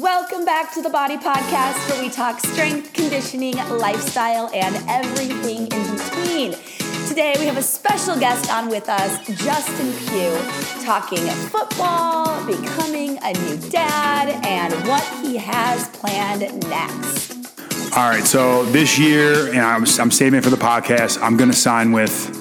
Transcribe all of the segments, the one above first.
Welcome back to the Body Podcast, where we talk strength, conditioning, lifestyle, and everything in between. Today, we have a special guest on with us, Justin Pugh, talking football, becoming a new dad, and what he has planned next. All right, so this year, and I'm, I'm saving it for the podcast, I'm going to sign with.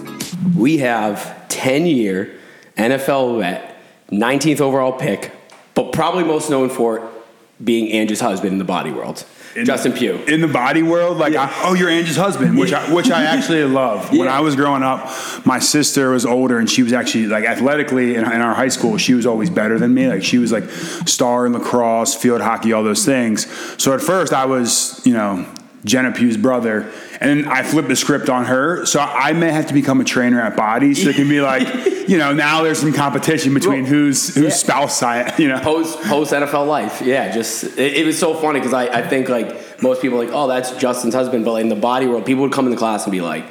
We have 10 year NFL vet, 19th overall pick, but probably most known for being Angie's husband in the body world. In, Justin Pugh. In the body world, like, I, oh, you're Angie's husband, which I, which I actually love. When I was growing up, my sister was older, and she was actually like athletically in, in our high school. She was always better than me. Like she was like star in lacrosse, field hockey, all those things. So at first, I was you know Jenna Pugh's brother, and then I flipped the script on her. So I may have to become a trainer at Body, so it can be like you know now there's some competition between who's whose Yeah. spouse I you know. Post post NFL life, yeah. Just it, it was so funny because I, I think like most people are like, oh, that's Justin's husband, but in the body world, people would come in the class and be like,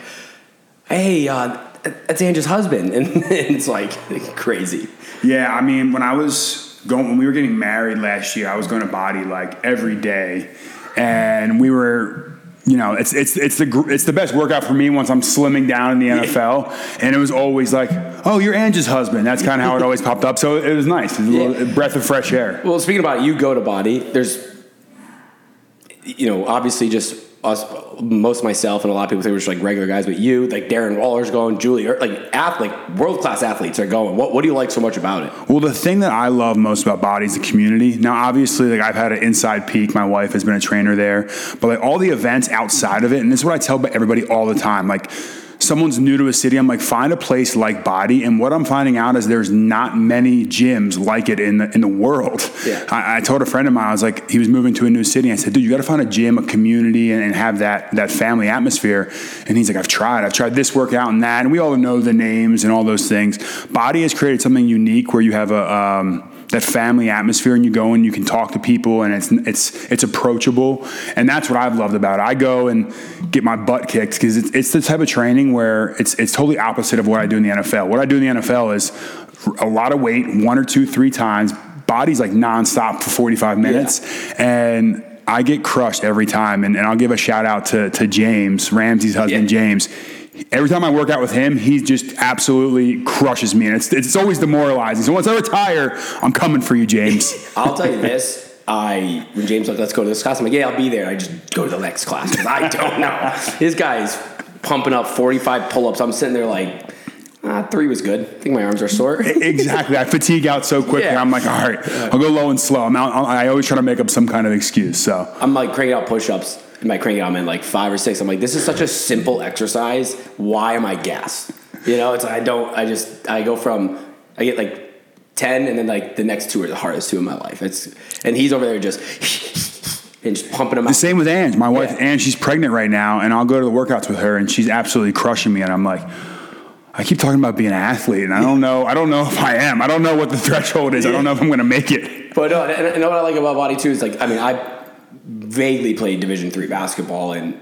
hey, uh, that's Angie's husband, and it's like crazy. Yeah, I mean, when I was going, when we were getting married last year, I was going to body like every day, and we were, you know, it's it's it's the it's the best workout for me once I'm slimming down in the NFL, and it was always like, oh, you're Angie's husband. That's kind of how it always popped up. So it was nice, it was a little Yeah. breath of fresh air. Well, speaking about you go to body. There's, you know, obviously just us, most myself and a lot of people think we're just like regular guys, but you, like Darren Waller's going, Julie, like athlete, world class athletes are going. What what do you like so much about it? Well, the thing that I love most about Body is the community. Now, obviously, like I've had an inside peek. My wife has been a trainer there, but like all the events outside of it, and this is what I tell everybody all the time. Like, someone's new to a city, I'm like, find a place like Body, and what I'm finding out is there's not many gyms like it in the in the world. Yeah. I, I told a friend of mine, I was like, he was moving to a new city. I said, dude, you got to find a gym, a community, and, and have that that family atmosphere. And he's like, I've tried. I've tried this workout and that, and we all know the names and all those things. Body has created something unique where you have a um, that family atmosphere, and you go and you can talk to people, and it's it's it's approachable, and that's what I've loved about it. I go and get my butt kicked because it's, it's the type of training where it's it's totally opposite of what I do in the NFL. What I do in the NFL is a lot of weight, one or two, three times. Body's like nonstop for 45 minutes. And I get crushed every time. And, and I'll give a shout out to, to James, Ramsey's husband, Yeah. James. Every time I work out with him, he just absolutely crushes me. And it's, it's always demoralizing. So once I retire, I'm coming for you, James. I'll tell you this. I when James like, let's go to this class. I'm like, yeah, I'll be there. I just go to the next class I don't know. This guy's pumping up 45 pull-ups. I'm sitting there like, ah, three was good. I think my arms are sore. exactly. I fatigue out so quickly. Yeah. I'm like, all right, I'll go low and slow. I'm out, I always try to make up some kind of excuse. So I'm like cranking out push-ups. And by cranking out, I'm in like five or six. I'm like, this is such a simple exercise. Why am I gassed? You know, it's I don't. I just I go from I get like ten, and then like the next two are the hardest two in my life. It's and he's over there just and just pumping them The out. The same with Ange. My wife, Yeah. Ange, she's pregnant right now, and I'll go to the workouts with her, and she's absolutely crushing me. And I'm like, I keep talking about being an athlete, and I don't know. I don't know if I am. I don't know what the threshold is. I don't know if I'm going to make it. But no, and, and what I like about body too is like I mean I vaguely played Division three basketball, and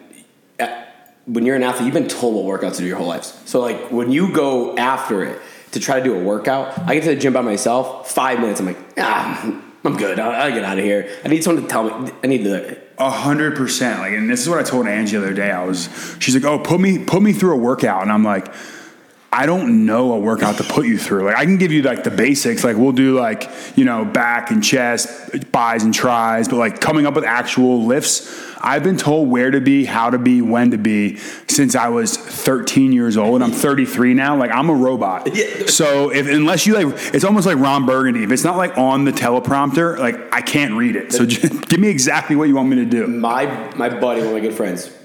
uh, when you're an athlete, you've been told what workouts to do your whole lives. So like when you go after it to try to do a workout, I get to the gym by myself. Five minutes, I'm like, ah, I'm good. I'll, I'll get out of here. I need someone to tell me. I need to. A hundred percent. Like, and this is what I told Angie the other day. I was, she's like, "Oh, put me, put me through a workout," and I'm like, I don't know a workout to put you through. Like, I can give you like the basics. Like, we'll do like you know back and chest, buys and tries, but like coming up with actual lifts. I've been told where to be, how to be, when to be since I was 13 years old, and I'm 33 now. Like, I'm a robot. So if unless you like, it's almost like Ron Burgundy. If it's not like on the teleprompter, like I can't read it. So just give me exactly what you want me to do. My my buddy, one of my good friends,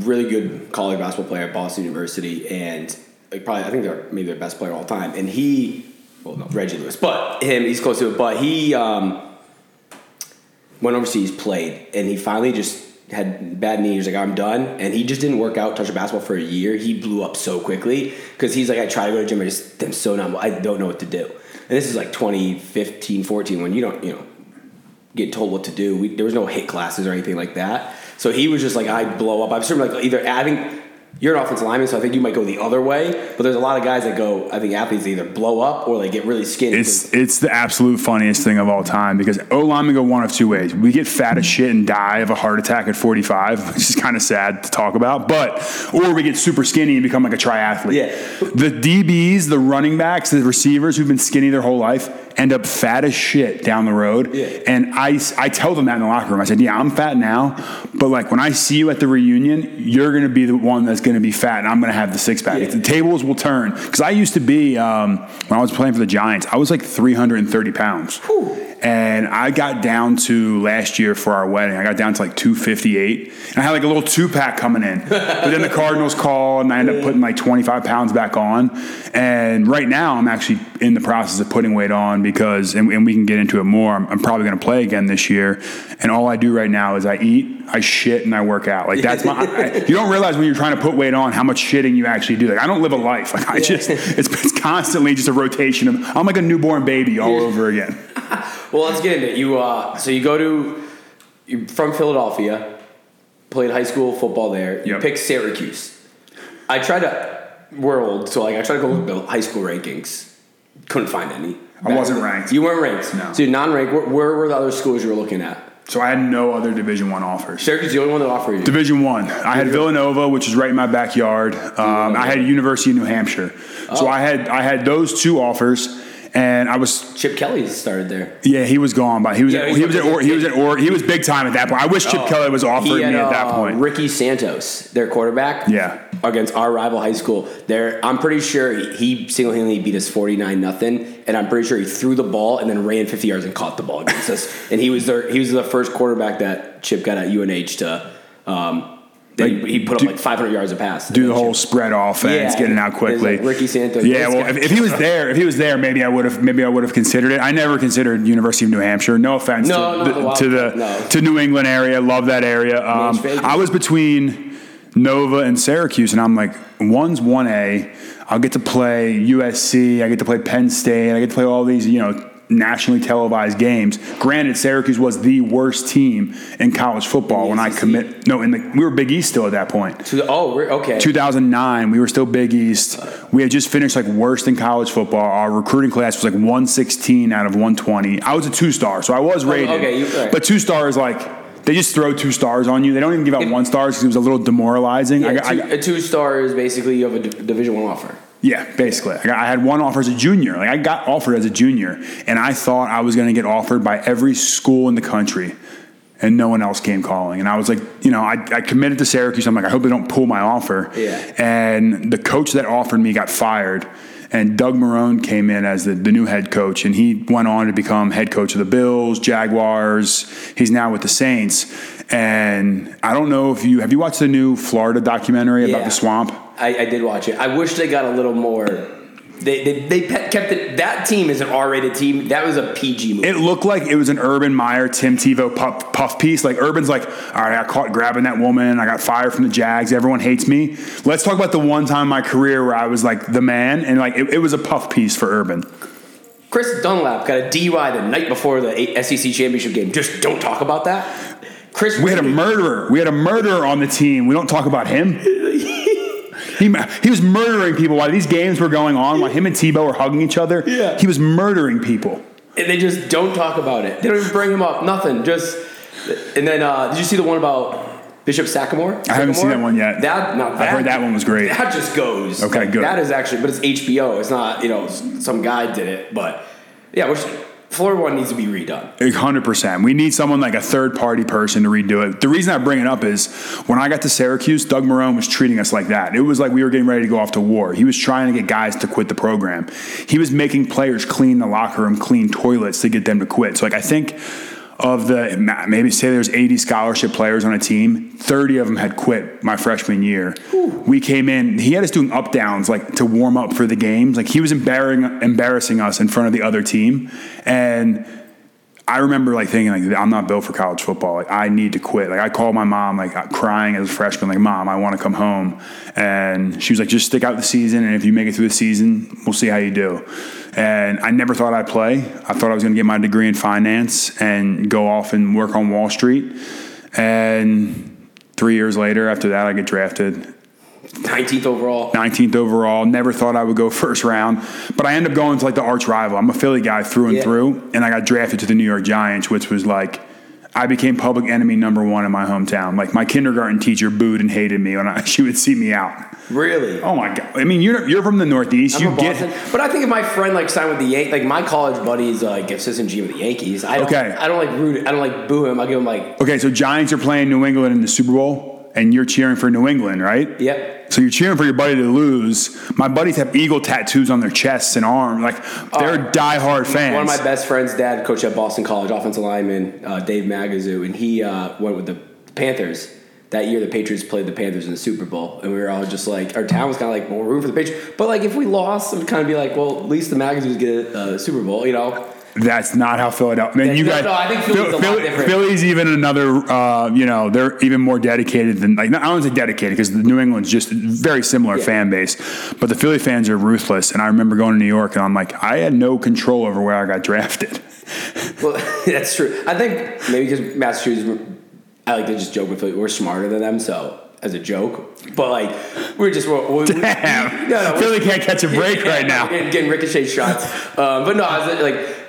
really good college basketball player at Boston University, and like probably I think they're maybe their best player of all time. And he, well, no, Reggie Lewis, but him, he's close to it. But he um, went overseas, played, and he finally just had bad knee. He's like, I'm done, and he just didn't work out, touch a basketball for a year. He blew up so quickly because he's like, I try to go to the gym, I just I'm so numb, I don't know what to do. And this is like 2015, 14, when you don't, you know, get told what to do. We, there was no hit classes or anything like that. So he was just like, I blow up. I'm sort of like either think you're an offensive lineman, so I think you might go the other way. But there's a lot of guys that go. I think athletes either blow up or they get really skinny. It's it's the absolute funniest thing of all time because O linemen go one of two ways. We get fat as shit and die of a heart attack at 45, which is kind of sad to talk about. But or we get super skinny and become like a triathlete. Yeah. The DBs, the running backs, the receivers who've been skinny their whole life end up fat as shit down the road. Yeah. And I I tell them that in the locker room. I said, yeah, I'm fat now, but like when I see you at the reunion, you're going to be the one that's going to be fat, and I'm going to have the six pack. Yeah. The tables will turn because I used to be um, when I was playing for the Giants, I was like 330 pounds, and I got down to last year for our wedding. I got down to like 258, and I had like a little two pack coming in. but then the Cardinals called, and I ended up putting like 25 pounds back on. And right now, I'm actually in the process of putting weight on because, and, and we can get into it more. I'm, I'm probably going to play again this year, and all I do right now is I eat, I shit, and I work out. Like that's my. I, you don't realize when you're trying to put weight on how much shitting you actually do. Like I don't live a life. Like I just, it's, it's constantly just a rotation of. I'm like a newborn baby all over again. Well, let's get into it. You uh, so you go to you're from Philadelphia, played high school football there. You Yep. picked Syracuse. I tried to world so like I tried to go look at the high school rankings. Couldn't find any. I wasn't ranked. You weren't ranked. No. So you're non-ranked. Where, where were the other schools you were looking at? So I had no other Division One offers. Syracuse is the only one that offered you. Division One. I had Villanova, which is right in my backyard. Um, I had University of New Hampshire. So I had I had those two offers, and I was Chip Kelly started there. yeah he was gone, but he was Yeah, at, he was at or, he was at or, he was big time at that point. I wish Chip Oh, Kelly was offering had, me at that uh, point. Ricky Santos, their quarterback. Yeah. Against our rival high school. There I'm pretty sure he, he single handedly beat us forty nine nothing. And I'm pretty sure he threw the ball and then ran fifty yards and caught the ball against us. And he was their he was the first quarterback that Chip got at UNH to um Like, he put do- up like 500 yards of pass. do the whole spread offense, Yeah. getting out quickly. Like, Ricky Santos. Yeah, well, if, if he was there, if he was there, maybe I would have, maybe I would have considered it. I never considered University of New Hampshire. No offense No, to, no, the, the to the no. to New England area. Love that area. Um, I was between Nova and Syracuse, and I'm like, one's one A. I'll get to play USC. I get to play Penn State. I get to play all these, you know. Nationally televised games. Granted, Syracuse was the worst team in college football when I commit. No, in the we were Big East still at that point. The, oh, okay. 2009, we were still Big East. Uh. We had just finished like worst in college football. Our recruiting class was like 116 out of 120. I was a two star, so I was oh, rated. Oh, okay, you- all right. But two stars, like, they just throw two stars on you. They don't even give out one stars because it was a little demoralizing. Yeah, I two, got- a two star is basically you have a D- Division One offer. Yeah, basically. I, got, I had one offer as a junior. Like, I got offered as a junior, and I thought I was going to get offered by every school in the country. And no one else came calling. And I was like, you know, I, I committed to Syracuse. I'm like, I hope they don't pull my offer. Yeah. And the coach that offered me got fired. And Doug Marrone came in as the, the new head coach. And he went on to become head coach of the Bills, Jaguars. He's now with the Saints. And I don't know if you have you watched the new Florida documentary about Yeah. the swamp? I, I did watch it. I wish they got a little more. They they, they kept it. That team is an R-rated team. That was a PG movie. It looked like it was an Urban Meyer, Tim Tebow puff, puff piece. Like Urban's like, all right, I caught grabbing that woman. I got fired from the Jags. Everyone hates me. Let's talk about the one time in my career where I was like the man, and like it, it was a puff piece for Urban. Chris Dunlap got a DUI the night before the SEC championship game. Just don't talk about that. Chris, We had a murderer. We had a murderer on the team. We don't talk about him. He, he was murdering people while these games were going on, while him and Tebow were hugging each other. Yeah. He was murdering people. and they just don't talk about it. They don't even bring him up. Nothing. Just and then uh, did you see the one about Bishop Sycamore? I haven't seen that one yet. That, no, I heard that one was great. That just goes. Okay, Like, good. That is actually, but it's HBO. It's not you know some guy did it, but yeah, which Florida one needs to be redone. hundred percent. We need someone like a third party person to redo it. The reason I bring it up is when I got to Syracuse, Doug Marrone was treating us like that. It was like we were getting ready to go off to war. He was trying to get guys to quit the program. He was making players clean the locker room, clean toilets to get them to quit. So like I think of the maybe say there's 80 scholarship players on a team, 30 of them had quit my freshman year. We came in, he had us doing up downs like to warm up for the games. Like he was embarrassing embarrassing us in front of the other team. And I remember like thinking like I'm not built for college football. Like I need to quit. Like I called my mom like uh, crying as a freshman like mom I want to come home and she was like just stick out the season and if you make it through the season we'll see how you do. And I never thought I'd play. I thought I was going to get my degree in finance and go off and work on Wall Street. And 3 years later after that I get drafted 19th overall. 19th overall. Never thought I would go first round, but I end up going to like the arch rival. I'm a Philly guy through and Yeah. through, and I got drafted to the New York Giants, which was like. I became public enemy number one in my hometown. Like my kindergarten teacher booed and hated me when I, she would see me out. Really? Oh my god! I mean, you're you're from the Northeast. I'm you get Boston. But I think if my friend like signed with the Yankees, like my college buddy's like assistant GM with the Yankees. I don't, Okay. I don't like root. I don't like boo him. I give him like, okay. So Giants are playing New England in the Super Bowl, and you're cheering for New England, right? yep. So you're cheering for your buddy to lose. My buddies have eagle tattoos on their chests and arms. Like they're diehard fans. One of my best friends' dad coached at Boston College, offensive lineman uh, Dave Magazu, and he uh, went with the Panthers. That year, the Patriots played the Panthers in the Super Bowl, and we were all just like, our town was kind of like, well, we're rooting for the Patriots. But like, if we lost, it would kind of be like, well, at least the Magazus get a uh, Super Bowl, you know? That's not how Philadelphia. That's- you no, guys. no, I think Philly's different. Philly's even another. Uh, you know, they're even more dedicated than like. I don't say dedicated because the New England's just a very similar Yeah. fan base, but the Philly fans are ruthless. And I remember going to New York, and I'm like, I had no control over where I got drafted. Well, that's true. I think maybe because Massachusetts, I like to just joke with Philly, we're smarter than them, so as a joke. But like, we're just we're, we Damn, no, no, Philly can't catch a break Yeah, right now. getting ricochet shots. Um, but no, I was like,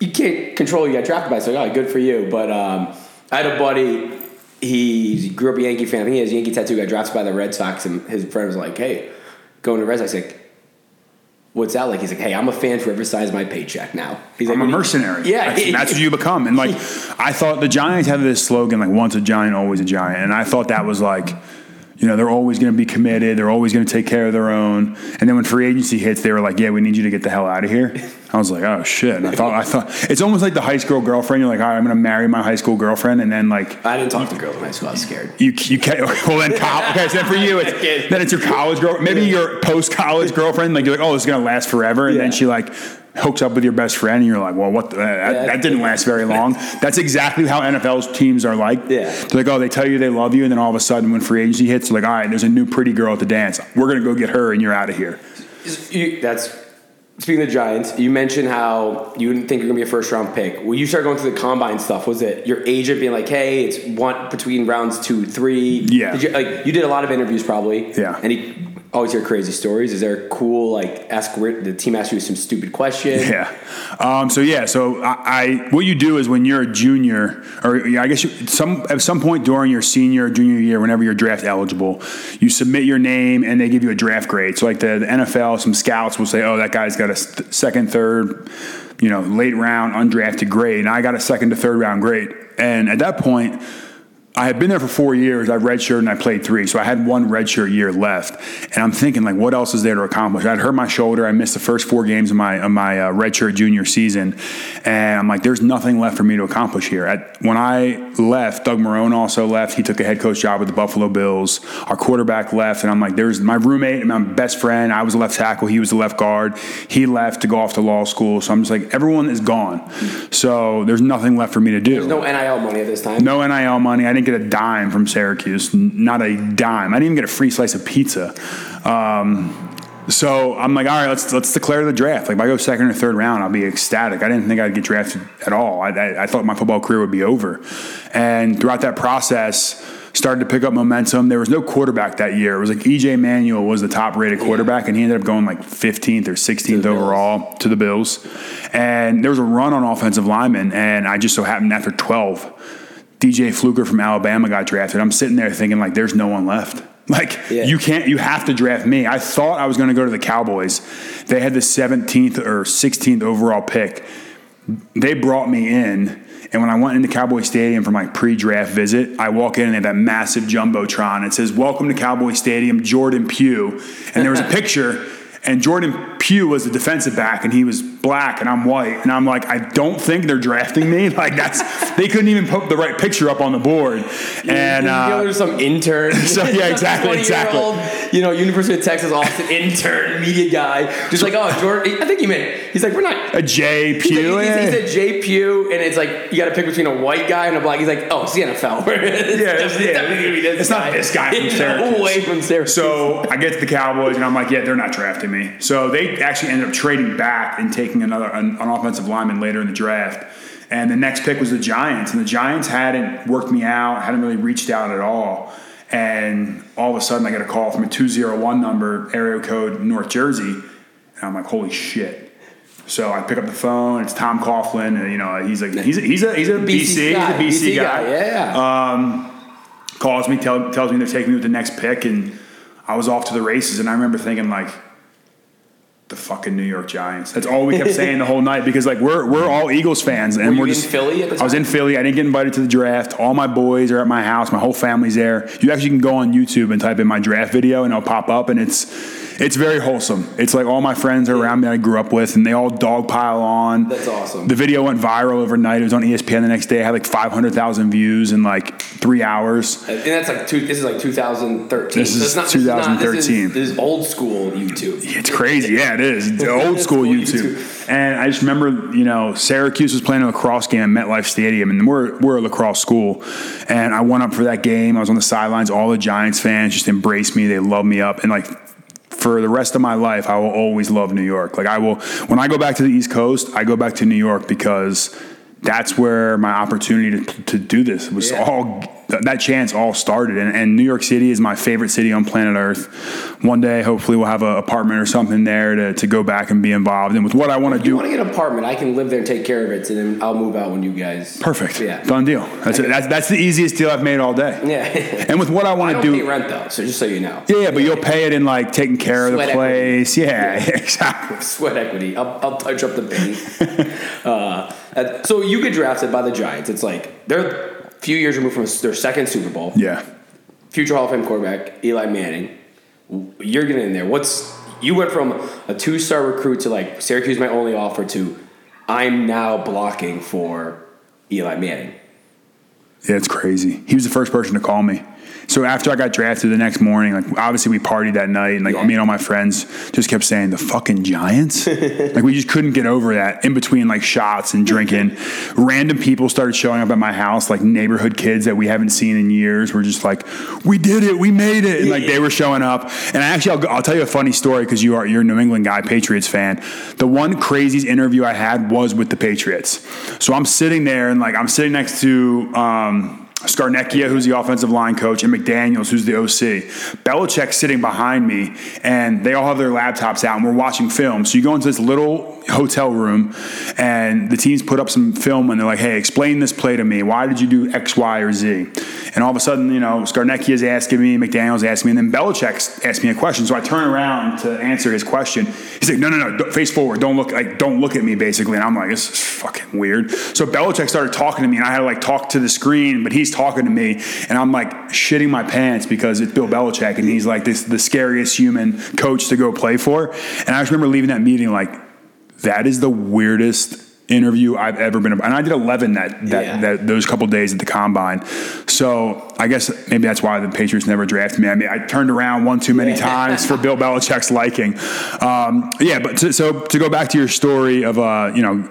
you can't control. You got drafted by, so oh, good for you. But um, I had a buddy. He, grew up a Yankee fan. I think he has a Yankee tattoo. Got drafted by the Red Sox, and his friend was like, "Hey, going to Red Sox." Like, what's that like? He's like, "Hey, I'm a fan for every size of my paycheck now." He's like, I'm a "What do you-" mercenary. Yeah, that's, that's what you become. And like, I thought the Giants have this slogan like "Once a giant, always a giant," and I thought that was like, you know, they're always going to be committed. They're always going to take care of their own. And then when free agency hits, they were like, "Yeah, we need you to get the hell out of here." I was like, "Oh shit!" And I thought, I thought it's almost like the high school girlfriend. You're like, "All right, I'm going to marry my high school girlfriend," and then like. I didn't talk to girls in high school. I was scared. You, you can't, well then college, okay, so then for you, it's, then it's your college girl, maybe your post-college girlfriend, like you're like, oh, this is going to last forever. And then she like hooks up with your best friend and you're like, well, what, the, that, Yeah. that didn't last very long. That's exactly how NFL's teams are like. Yeah. They're like, oh, they tell you they love you. And then all of a sudden when free agency hits, like, all right, there's a new pretty girl at the dance. We're going to go get her and you're out of here. You, that's speaking of the Giants. You mentioned how you didn't think you're gonna be a first round pick. When you started going through the combine stuff, was it your agent being like, "Hey, it's one between rounds two, three? Yeah. Did you, like you did a lot of interviews probably. Yeah. And you always hear crazy stories. Is there a cool like ask the team asks you some stupid question? Yeah. Um, so yeah. So I, I, what you do is when you're a junior, or I guess you, some at some point during your senior or junior year, whenever you're draft eligible, you submit your name and they give you a draft grade. So like the, the NFL, some scouts will say, "Oh, that guy's got a second, third, you know, late round undrafted grade," and I got a second to third round grade. And at that point. I had been there for four years. I redshirted and I played three, so I had one redshirt year left. And I'm thinking, like, what else is there to accomplish? I'd hurt my shoulder. I missed the first four games of my of my uh, redshirt junior season, and I'm like, there's nothing left for me to accomplish here. At, when I left, Doug Marrone also left. He took a head coach job with the Buffalo Bills. Our quarterback left, and I'm like, there's my roommate and my best friend. I was a left tackle. He was the left guard. He left to go off to law school. So I'm just like, everyone is gone. So there's nothing left for me to do. There's no NIL money at this time. No NIL money. I didn't get a dime from Syracuse. Not a dime. I didn't even get a free slice of pizza. Um, so I'm like, all right, let's let's declare the draft. Like, if I go second or third round, I'll be ecstatic. I didn't think I'd get drafted at all. I, I, I thought my football career would be over. And throughout that process, started to pick up momentum. There was no quarterback that year. It was like EJ Manuel was the top rated quarterback, and he ended up going like 15th or 16th Bills. overall to the Bills. And there was a run on offensive linemen, and I just so happened after 12, DJ Fluker from Alabama got drafted. I'm sitting there thinking like, there's no one left. Like Yeah. you can't, you have to draft me. I thought I was going to go to the Cowboys. They had the 17th or 16th overall pick. They brought me in, and when I went into Cowboy Stadium for my pre-draft visit, I walk in and they have that massive jumbotron. It says "Welcome to Cowboy Stadium, Jordan Pugh," and there was a picture. And Jordan Pugh was the defensive back, and he was black, and I'm white, and I'm like, I don't think they're drafting me. Like that's they couldn't even put the right picture up on the board. And you know, uh, there's some intern. So, yeah, exactly, 20-year-old, exactly. You know, University of Texas Austin intern media guy, just like oh Jordan. I think he meant he's like we're not. a J He Pugh. said, he, yeah. said J Pugh, and it's like you got to pick between a white guy and a black. He's like, oh, it's the NFL. it's Yeah, yeah. this It's not this guy from It's Syracuse. No way from Syracuse. So I get to the Cowboys and I'm like, yeah, they're not drafting me. So they actually ended up trading back and taking another an, an offensive lineman later in the draft. And the next pick was the Giants, and the Giants hadn't worked me out, hadn't really reached out at all. And all of a sudden, I get a call from a 201 number, area code North Jersey. And I'm like, holy shit. So I pick up the phone. It's Tom Coughlin. And, you know, he's like, he's a, he's a, he's a BC, guy, he's a BC, guy. Yeah, yeah. Calls me, tell, tells me they're taking me with the next pick. And I was off to the races. And I remember thinking, like, the fucking New York Giants. That's all we kept saying the whole night because like we're we're all Eagles fans and Were you we're in just Philly at the I was in Philly. I didn't get invited to the draft. All my boys are at my house. My whole family's there. You actually can go on YouTube and type in my draft video and it'll pop up and it's it's very wholesome. It's like all my friends are around me I grew up with and they all dogpile on. That's awesome. The video went viral overnight. It was on ESPN the next day. I had like 500,000 views in like 3 hours. And that's like two, this is like 2013. This is it's 2013. This is, this is old school YouTube. It's crazy. Yeah, it is. It's old school YouTube. And I just remember, you know, Syracuse was playing a lacrosse game at MetLife Stadium, and we're, we're a lacrosse school. And I went up for that game. I was on the sidelines. All the Giants fans just embraced me. They loved me up. And like, for the rest of my life, I will always love New York. Like, I will, when I go back to the East Coast, I go back to New York because that's where my opportunity to, to do this was Yeah. all that chance all started and, and new york city is my favorite city on planet earth one day hopefully we'll have an apartment or something there to, to go back and be involved and with what i want to do, you want to get an apartment, I can live there and take care of it, and then I'll move out when you guys. perfect Yeah. done deal that's, it. that's that's the easiest deal i've made all day Yeah. and with what i want to pay do rent though, so just so you know. yeah, yeah, but you'll pay it in like taking care of the place. Yeah, exactly. Sweat equity. I'll, I'll touch up the paint. uh, so you get drafted by the Giants. It's like they're few years removed from their second Super Bowl. Yeah. Future Hall of Fame quarterback Eli Manning. You're getting in there. What's you went from a two star recruit to like Syracuse my only offer to I'm now blocking for Eli Manning. Yeah, it's crazy. He was the first person to call me. So after I got drafted the next morning, like obviously we partied that night, and like Yeah. me and all my friends just kept saying the fucking Giants. like we just couldn't get over that. In between like shots and drinking, random people started showing up at my house, like neighborhood kids that we haven't seen in years. We're just like, "We did it, we made it," and like they were showing up. And actually, I'll, I'll tell you a funny story because you are you're a New England guy, Patriots fan. The one craziest interview I had was with the Patriots. So I'm sitting there and like I'm sitting next to. Um, Scarnecchia, who's the offensive line coach, and McDaniels, who's the OC. Belichick's sitting behind me, and they all have their laptops out, and we're watching film. So you go into this little hotel room, and the teams put up some film, and they're like, "Hey, explain this play to me. Why did you do X, Y, or Z?" And all of a sudden, you know, Scarnecchia's asking me, McDaniels asking me, and then Belichick's asking me a question. So I turn around to answer his question. He's like, "No, no, no, face forward. Don't look like, don't look at me." Basically, and I'm like, "This is fucking weird." So Belichick started talking to me, and I had to like talk to the screen, but he's talking to me, and I'm like shitting my pants because it's Bill Belichick, and he's like this the scariest human coach to go play for. And I just remember leaving that meeting like, that is the weirdest interview I've ever been. And I did 11 that that, Yeah. that those couple days at the combine. So I guess maybe that's why the Patriots never drafted me. I mean, I turned around one too many times for Bill Belichick's liking. Um, yeah, but to, so to go back to your story of uh, you know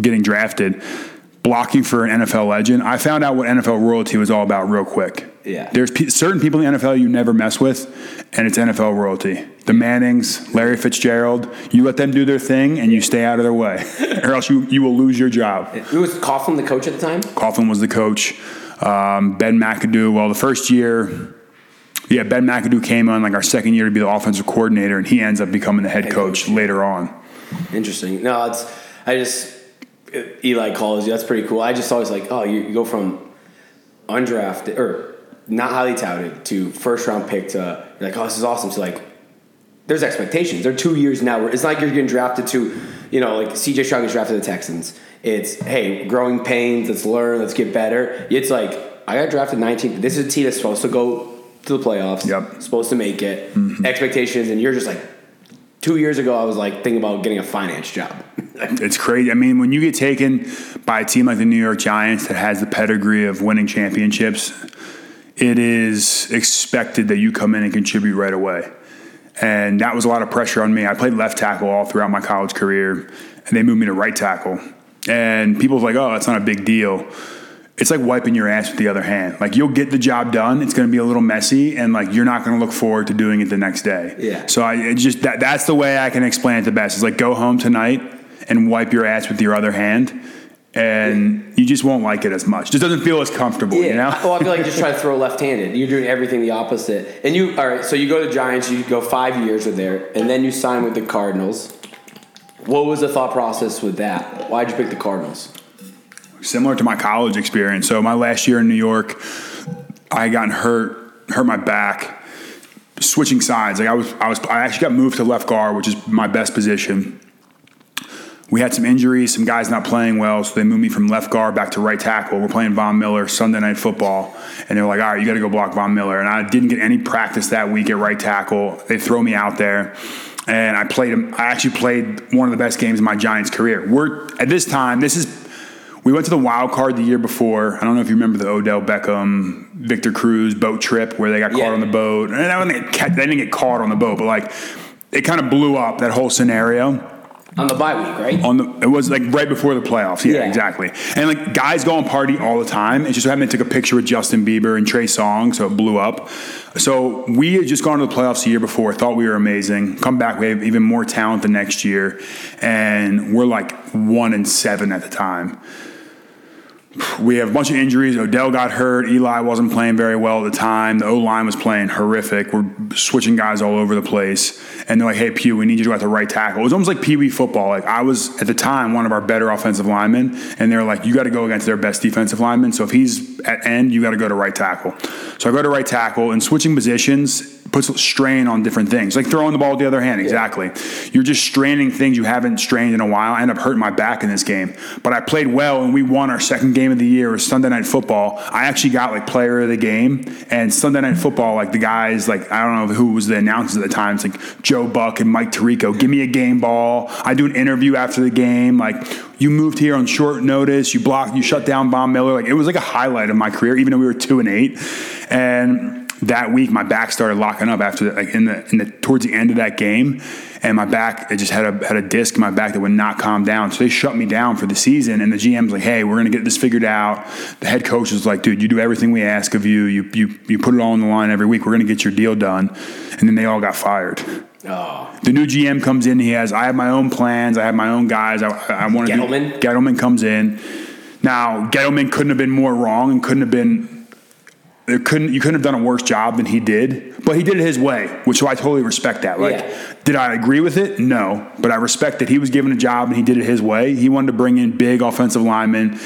getting drafted. Blocking for an NFL legend, I found out what NFL royalty was all about real quick. Yeah. There's pe- certain people in the NFL you never mess with, and it's NFL royalty. The Mannings, Larry Fitzgerald, you let them do their thing and you stay out of their way, or else you, you will lose your job. Who was Coughlin the coach at the time? Coughlin was the coach. Um, ben McAdoo, well, the first year, yeah, Ben McAdoo came on like our second year to be the offensive coordinator, and he ends up becoming the head, Head coach, coach. later on. Interesting. No, it's I just Eli calls you. That's pretty cool. I just always like, oh, you, you go from undrafted or not highly touted to first round pick to like, oh, this is awesome. So like, there's expectations. They're two years now. Where it's not like you're getting drafted to, you know, like C.J. Stroud gets drafted to the Texans. It's hey, growing pains. Let's learn. Let's get better. It's like I got drafted 19th. This is a team that's supposed to go to the playoffs. Yep. Supposed to make it. Mm-hmm. Expectations, and you're just like. Two years ago, I was like thinking about getting a finance job. It's crazy. I mean, when you get taken by a team like the New York Giants that has the pedigree of winning championships, it is expected that you come in and contribute right away. And that was a lot of pressure on me. I played left tackle all throughout my college career, and they moved me to right tackle. And people like, oh, that's not a big deal. It's like wiping your ass with the other hand. Like you'll get the job done. It's going to be a little messy, and like you're not going to look forward to doing it the next day. Yeah. So I it just that that's the way I can explain it the best. Is like go home tonight and wipe your ass with your other hand, and you just won't like it as much. Just doesn't feel as comfortable, Yeah. you know? well, I feel like just try to throw left-handed. You're doing everything the opposite. And you, all right. So you go to Giants. You go five years with there, and then you sign with the Cardinals. What was the thought process with that? Why'd you pick the Cardinals? Similar to my college experience. So my last year in New York, I had gotten hurt, hurt my back, switching sides. Like I was, I was, I actually got moved to left guard, which is my best position. We had some injuries, some guys not playing well, so they moved me from left guard back to right tackle. We're playing Von Miller Sunday night football, and they're like, "All right, you got to go block Von Miller." And I didn't get any practice that week at right tackle. They throw me out there, and I played. I actually played one of the best games of my Giants career. We're at this time. This is we went to the wild card the year before. I don't know if you remember the Odell Beckham, Victor Cruz boat trip where they got Yeah. caught on the boat. And they didn't get caught on the boat, but like it kind of blew up that whole scenario On the bye week, right? on the it was like right before the playoffs. Yeah, Yeah. exactly. And like guys go and party all the time. It just happened to took a picture with Justin Bieber and Trey Songz, so it blew up. So we had just gone to the playoffs the year before, thought we were amazing. Come back, we have even more talent the next year, and we're like one and seven at the time. We have a bunch of injuries. Odell got hurt. Eli wasn't playing very well at the time. The O line was playing horrific. We're switching guys all over the place. And they're like, hey, Pugh, we need you to go at the right tackle. It was almost like Pee Wee football. Like, I was, at the time, one of our better offensive linemen. And they're like, you got to go against their best defensive lineman. So if he's at end, you got to go to right tackle. So I go to right tackle, and switching positions puts strain on different things, like throwing the ball with the other hand. Exactly. You're just straining things you haven't strained in a while. I end up hurting my back in this game, but I played well, and we won our second game of the year. Sunday Night Football. I actually got like player of the game, and Sunday Night Football, like the guys, like I don't know who was the announcers at the time. It's like Joe Buck and Mike Tirico. Give me a game ball. I do an interview after the game, like. You moved here on short notice. You blocked. You shut down Von Miller. Like it was like a highlight of my career, even though we were two and eight. And that week my back started locking up after the, like in the in the towards the end of that game and my back it just had a had a disc in my back that would not calm down so they shut me down for the season and the GM's like hey we're going to get this figured out the head coach was like dude you do everything we ask of you you you you put it all on the line every week we're going to get your deal done and then they all got fired Oh, the new GM comes in. He has. I have my own plans. I have my own guys. I, I want to. Gettleman? Do, Gettleman comes in. Now Gettleman couldn't have been more wrong and couldn't have been. There couldn't you couldn't have done a worse job than he did, but he did it his way, which I totally respect that. Like, Yeah. did I agree with it? No, but I respect that he was given a job and he did it his way. He wanted to bring in big offensive linemen,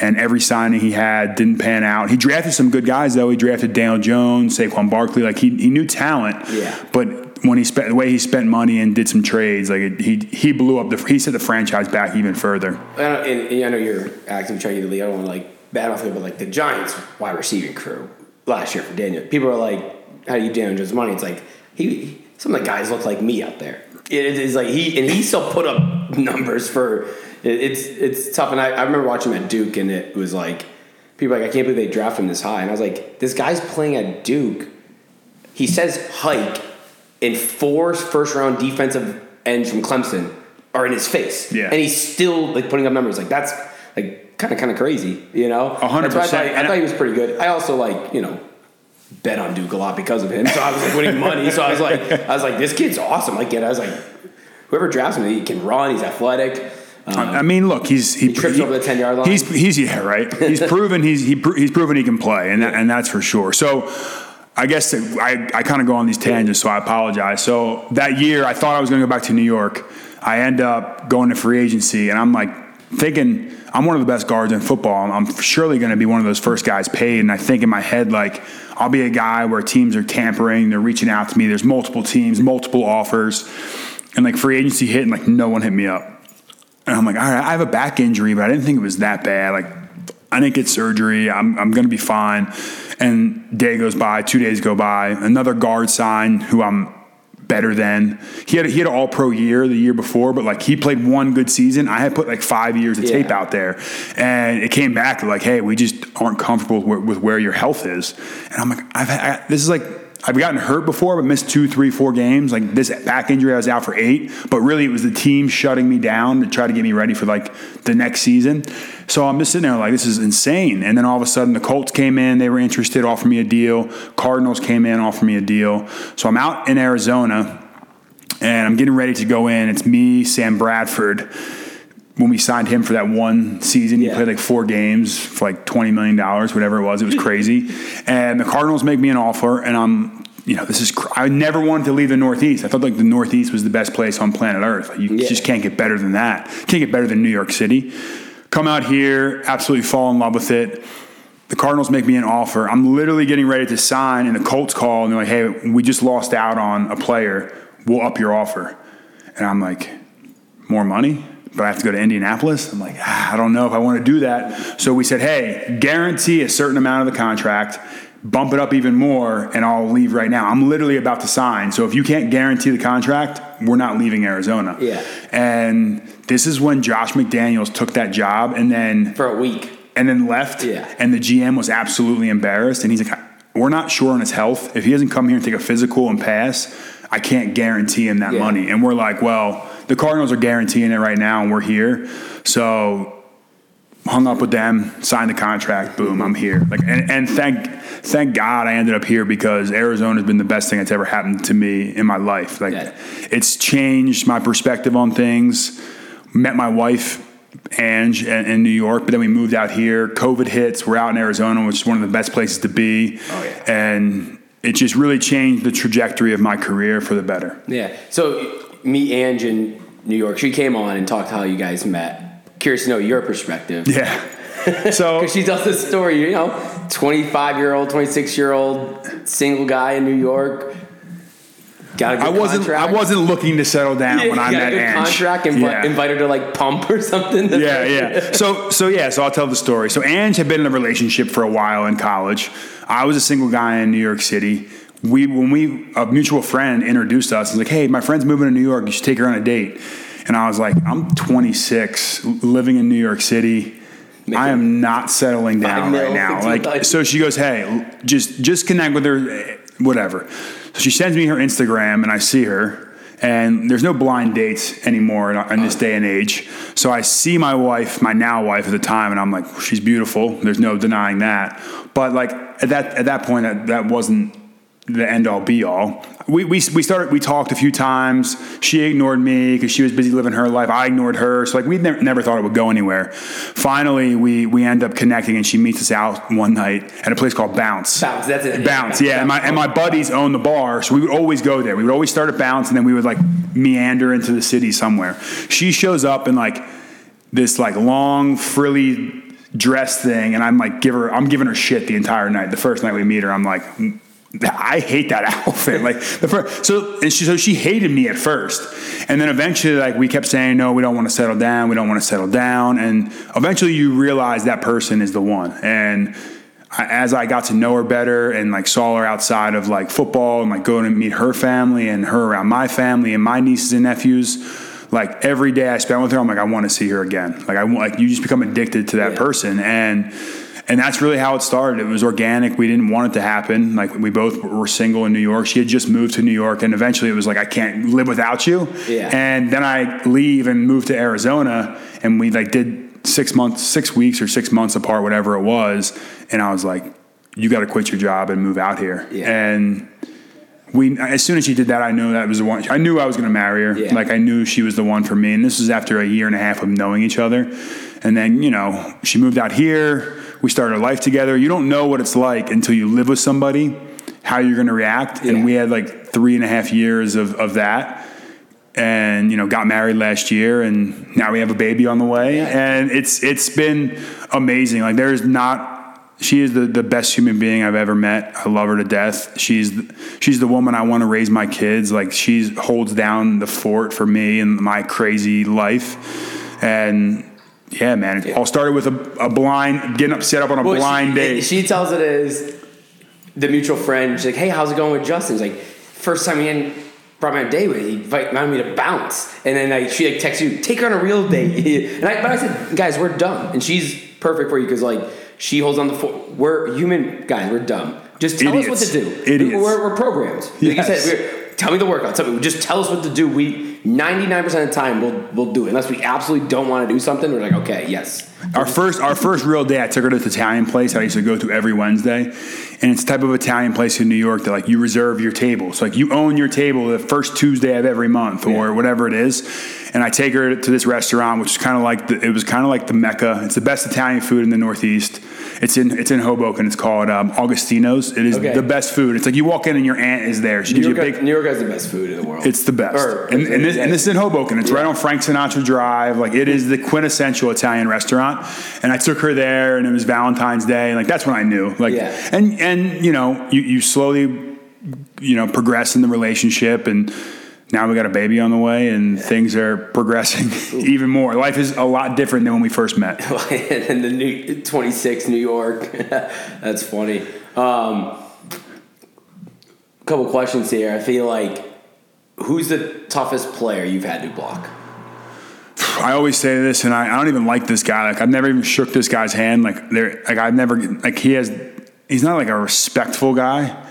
and every signing he had didn't pan out. He drafted some good guys though. He drafted Daniel Jones, Saquon Barkley. Like he he knew talent. Yeah. But when he spent the way he spent money and did some trades, like it, he he blew up the he set the franchise back even further. Know, and, and I know you're actively trying to league. I don't want to like bad off it, but like the Giants wide receiving crew last year for Daniel. People are like, "How do you Daniel Jones money?" It's like he some of the guys look like me out there. It is like he and he still put up numbers for. It, it's it's tough, and I, I remember watching him at Duke, and it was like people like I can't believe they draft him this high, and I was like, this guy's playing at Duke. He says hike, and four first round defensive ends from Clemson are in his face. Yeah. And he's still like putting up numbers. Like that's kind of kind of crazy, you know. A hundred I percent. thought, I thought he was pretty good. I also like you know bet on Duke a lot because of him. So I was like winning money. So I was like I was like this kid's awesome. Like yeah, I was like whoever drafts him, he can run. He's athletic. Um, I mean, look, he's he, trips over the 10-yard line. He's he's yeah, right. He's proven he's he, he's proven he can play, and that, and that's for sure. So. I guess I, I kind of go on these tangents, so I apologize. So that year, I thought I was going to go back to New York. I end up going to free agency, and I'm like thinking I'm one of the best guards in football. I'm surely going to be one of those first guys paid. And I think in my head, like I'll be a guy where teams are tampering, they're reaching out to me. There's multiple teams, multiple offers, and like free agency hit, and like no one hit me up. And I'm like, all right, I have a back injury, but I didn't think it was that bad. Like, I didn't get surgery. I'm, I'm going to be fine. And day goes by, two days go by. Another guard sign who I'm better than. He had he had an All Pro year the year before, but like he played one good season. I had put like five years of Yeah. tape out there, and it came back like, hey, we just aren't comfortable with, with where your health is. And I'm like, I've had, this is like. I've gotten hurt before, but missed two, three, four games. Like this back injury, I was out for eight. But really, it was the team shutting me down to try to get me ready for like the next season. So I'm just sitting there like, this is insane. And then all of a sudden, the Colts came in. They were interested, offered me a deal. Cardinals came in, offered me a deal. So I'm out in Arizona, and I'm getting ready to go in. It's me, Sam Bradford. When we signed him for that one season, he played like four games for like twenty million dollars, whatever it was. It was hmm. crazy. and the Cardinals make me an offer, and I'm, you know, this is. Cr- I never wanted to leave the Northeast. I felt like the Northeast was the best place on planet Earth. Like, you Yeah. just can't get better than that. Can't get better than New York City. Come out here, absolutely fall in love with it. The Cardinals make me an offer. I'm literally getting ready to sign, and the Colts call, and they're like, "Hey, we just lost out on a player. We'll up your offer." And I'm like, "More money?" But I have to go to Indianapolis. I'm like, ah, I don't know if I want to do that. So we said, "Hey, guarantee a certain amount of the contract, bump it up even more, and I'll leave right now." I'm literally about to sign. So if you can't guarantee the contract, we're not leaving Arizona. Yeah. And this is when Josh McDaniels took that job, and then for a week. and then left. Yeah. And the GM was absolutely embarrassed. And he's like, we're not sure on his health. If he doesn't come here and take a physical and pass, I can't guarantee him that Yeah. money. And we're like, well, the Cardinals are guaranteeing it right now, and we're here. So hung up with them, signed the contract, boom, I'm here. Like, and, and thank thank God I ended up here because Arizona has been the best thing that's ever happened to me in my life. Like, Yeah. it's changed my perspective on things. Met my wife. Ange in in New York, but then we moved out here. COVID hits. We're out in Arizona, which is one of the best places to be. Oh, yeah. And it just really changed the trajectory of my career for the better. Yeah. So meet Ange in New York. She came on and talked how you guys met. Curious to know your perspective. Yeah. So she tells this story, you know, 25 year old, 26 year old single guy in New York. Got a good I wasn't contract. I wasn't looking to settle down Yeah, when I met Ange. contract and Yeah. invite her to like pump or something. yeah, yeah. So, so yeah. So I'll tell the story. So Ange had been in a relationship for a while in college. I was a single guy in New York City. We, when we a mutual friend introduced us, was like, "Hey, my friend's moving to New York. You should take her on a date." And I was like, "I'm 26, living in New York City. I am not settling down right now." Like, so she goes, "Hey, just just connect with her, whatever." So she sends me her Instagram, and I see her. And there's no blind dates anymore in, in this day and age. So I see my wife, my now wife at the time, and I'm like, she's beautiful. There's no denying that. But like at that at that point, that, that wasn't the end all be all. We, we, we started, we talked a few times. She ignored me because she was busy living her life. I ignored her. So like we never, never thought it would go anywhere. Finally, we, we end up connecting and she meets us out one night at a place called Bounce. Bounce, that's it. Bounce, yeah. And my, and my buddies own the bar. So we would always go there. We would always start at Bounce and then we would like meander into the city somewhere. She shows up in like this like long frilly dress thing and I'm like give her I'm giving her shit the entire night. The first night we meet her, I'm like I hate that outfit. Like the first, so and she so she hated me at first, and then eventually like we kept saying no, we don't want to settle down, we don't want to settle down, and eventually you realize that person is the one. And I, as I got to know her better and like saw her outside of like football and like going to meet her family and her around my family and my nieces and nephews. Like every day I spent with her, I'm like I want to see her again. Like I like you just become addicted to that Yeah. person and and that's really how it started. It was organic. We didn't want it to happen. Like we both were single in New York. She had just moved to New York, and eventually it was like I can't live without you. Yeah. And then I leave and move to Arizona, and we like did six months, six weeks, or six months apart, whatever it was. And I was like, "You got to quit your job and move out here." Yeah. And we, as soon as she did that, I knew that was the one. I knew I was going to marry her. Yeah. Like I knew she was the one for me. And this was after a year and a half of knowing each other. And then you know she moved out here. We started a life together. You don't know what it's like until you live with somebody, how you're going to react. Yeah. And we had like three and a half years of, of that. And you know, got married last year, and now we have a baby on the way. And it's it's been amazing. Like there's not she is the, the best human being I've ever met. I love her to death. She's she's the woman I want to raise my kids. Like she holds down the fort for me and my crazy life. And yeah, man, it all started with a, a blind getting up set up on a Well, blind she, date. She tells it as the mutual friend. She's like, "Hey, how's it going with Justin?" He's like, first time he hadn't brought me on a date with, he invited me to bounce, and then like she like texts you, "Take her on a real date." and I, but I said, "Guys, we're dumb," and she's perfect for you because like she holds on the fort. We're human guys. We're dumb. Just tell Idiots. us what to do. Idiots. We're, we're programmed. Like you Yes. said, we're, tell me the workout. Tell me. Just tell us what to do. We ninety nine percent of the time we'll we'll do it unless we absolutely don't want to do something. We're like, okay, yes. Our first, our first real day, I took her to this Italian place I used to go to every Wednesday, and it's the type of Italian place in New York that like you reserve your table. So like you own your table the first Tuesday of every month or Yeah. whatever it is. And I take her to this restaurant, which is kind of like the, it was kind of like the mecca. It's the best Italian food in the Northeast. It's in it's in Hoboken. It's called um, Augustino's. It is Okay. the best food. It's like you walk in and your aunt is there. She New gives you York, a has, big. New York has the best food in the world. It's the best. Or- and, and, this, and this is in Hoboken. It's right on Frank Sinatra Drive. Like it is the quintessential Italian restaurant. And I took her there and it was Valentine's Day. And like that's when I knew. Like Yeah. and and you know, you, you slowly you know, progress in the relationship and now we got a baby on the way and things are progressing even more. Life is a lot different than when we first met. and the new 26 New York. That's funny. Um, couple questions here. I feel like who's the toughest player you've had to block? I always say this, and I, I don't even like this guy. Like I've never even shook this guy's hand. Like there, like I've never like he has. He's not like a respectful guy,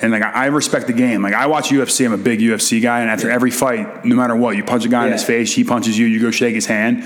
and like I, respect the game. Like I watch UFC. I'm a big UFC guy, and after every fight, no matter what, you punch a guy in his face, he punches you, you go shake his hand.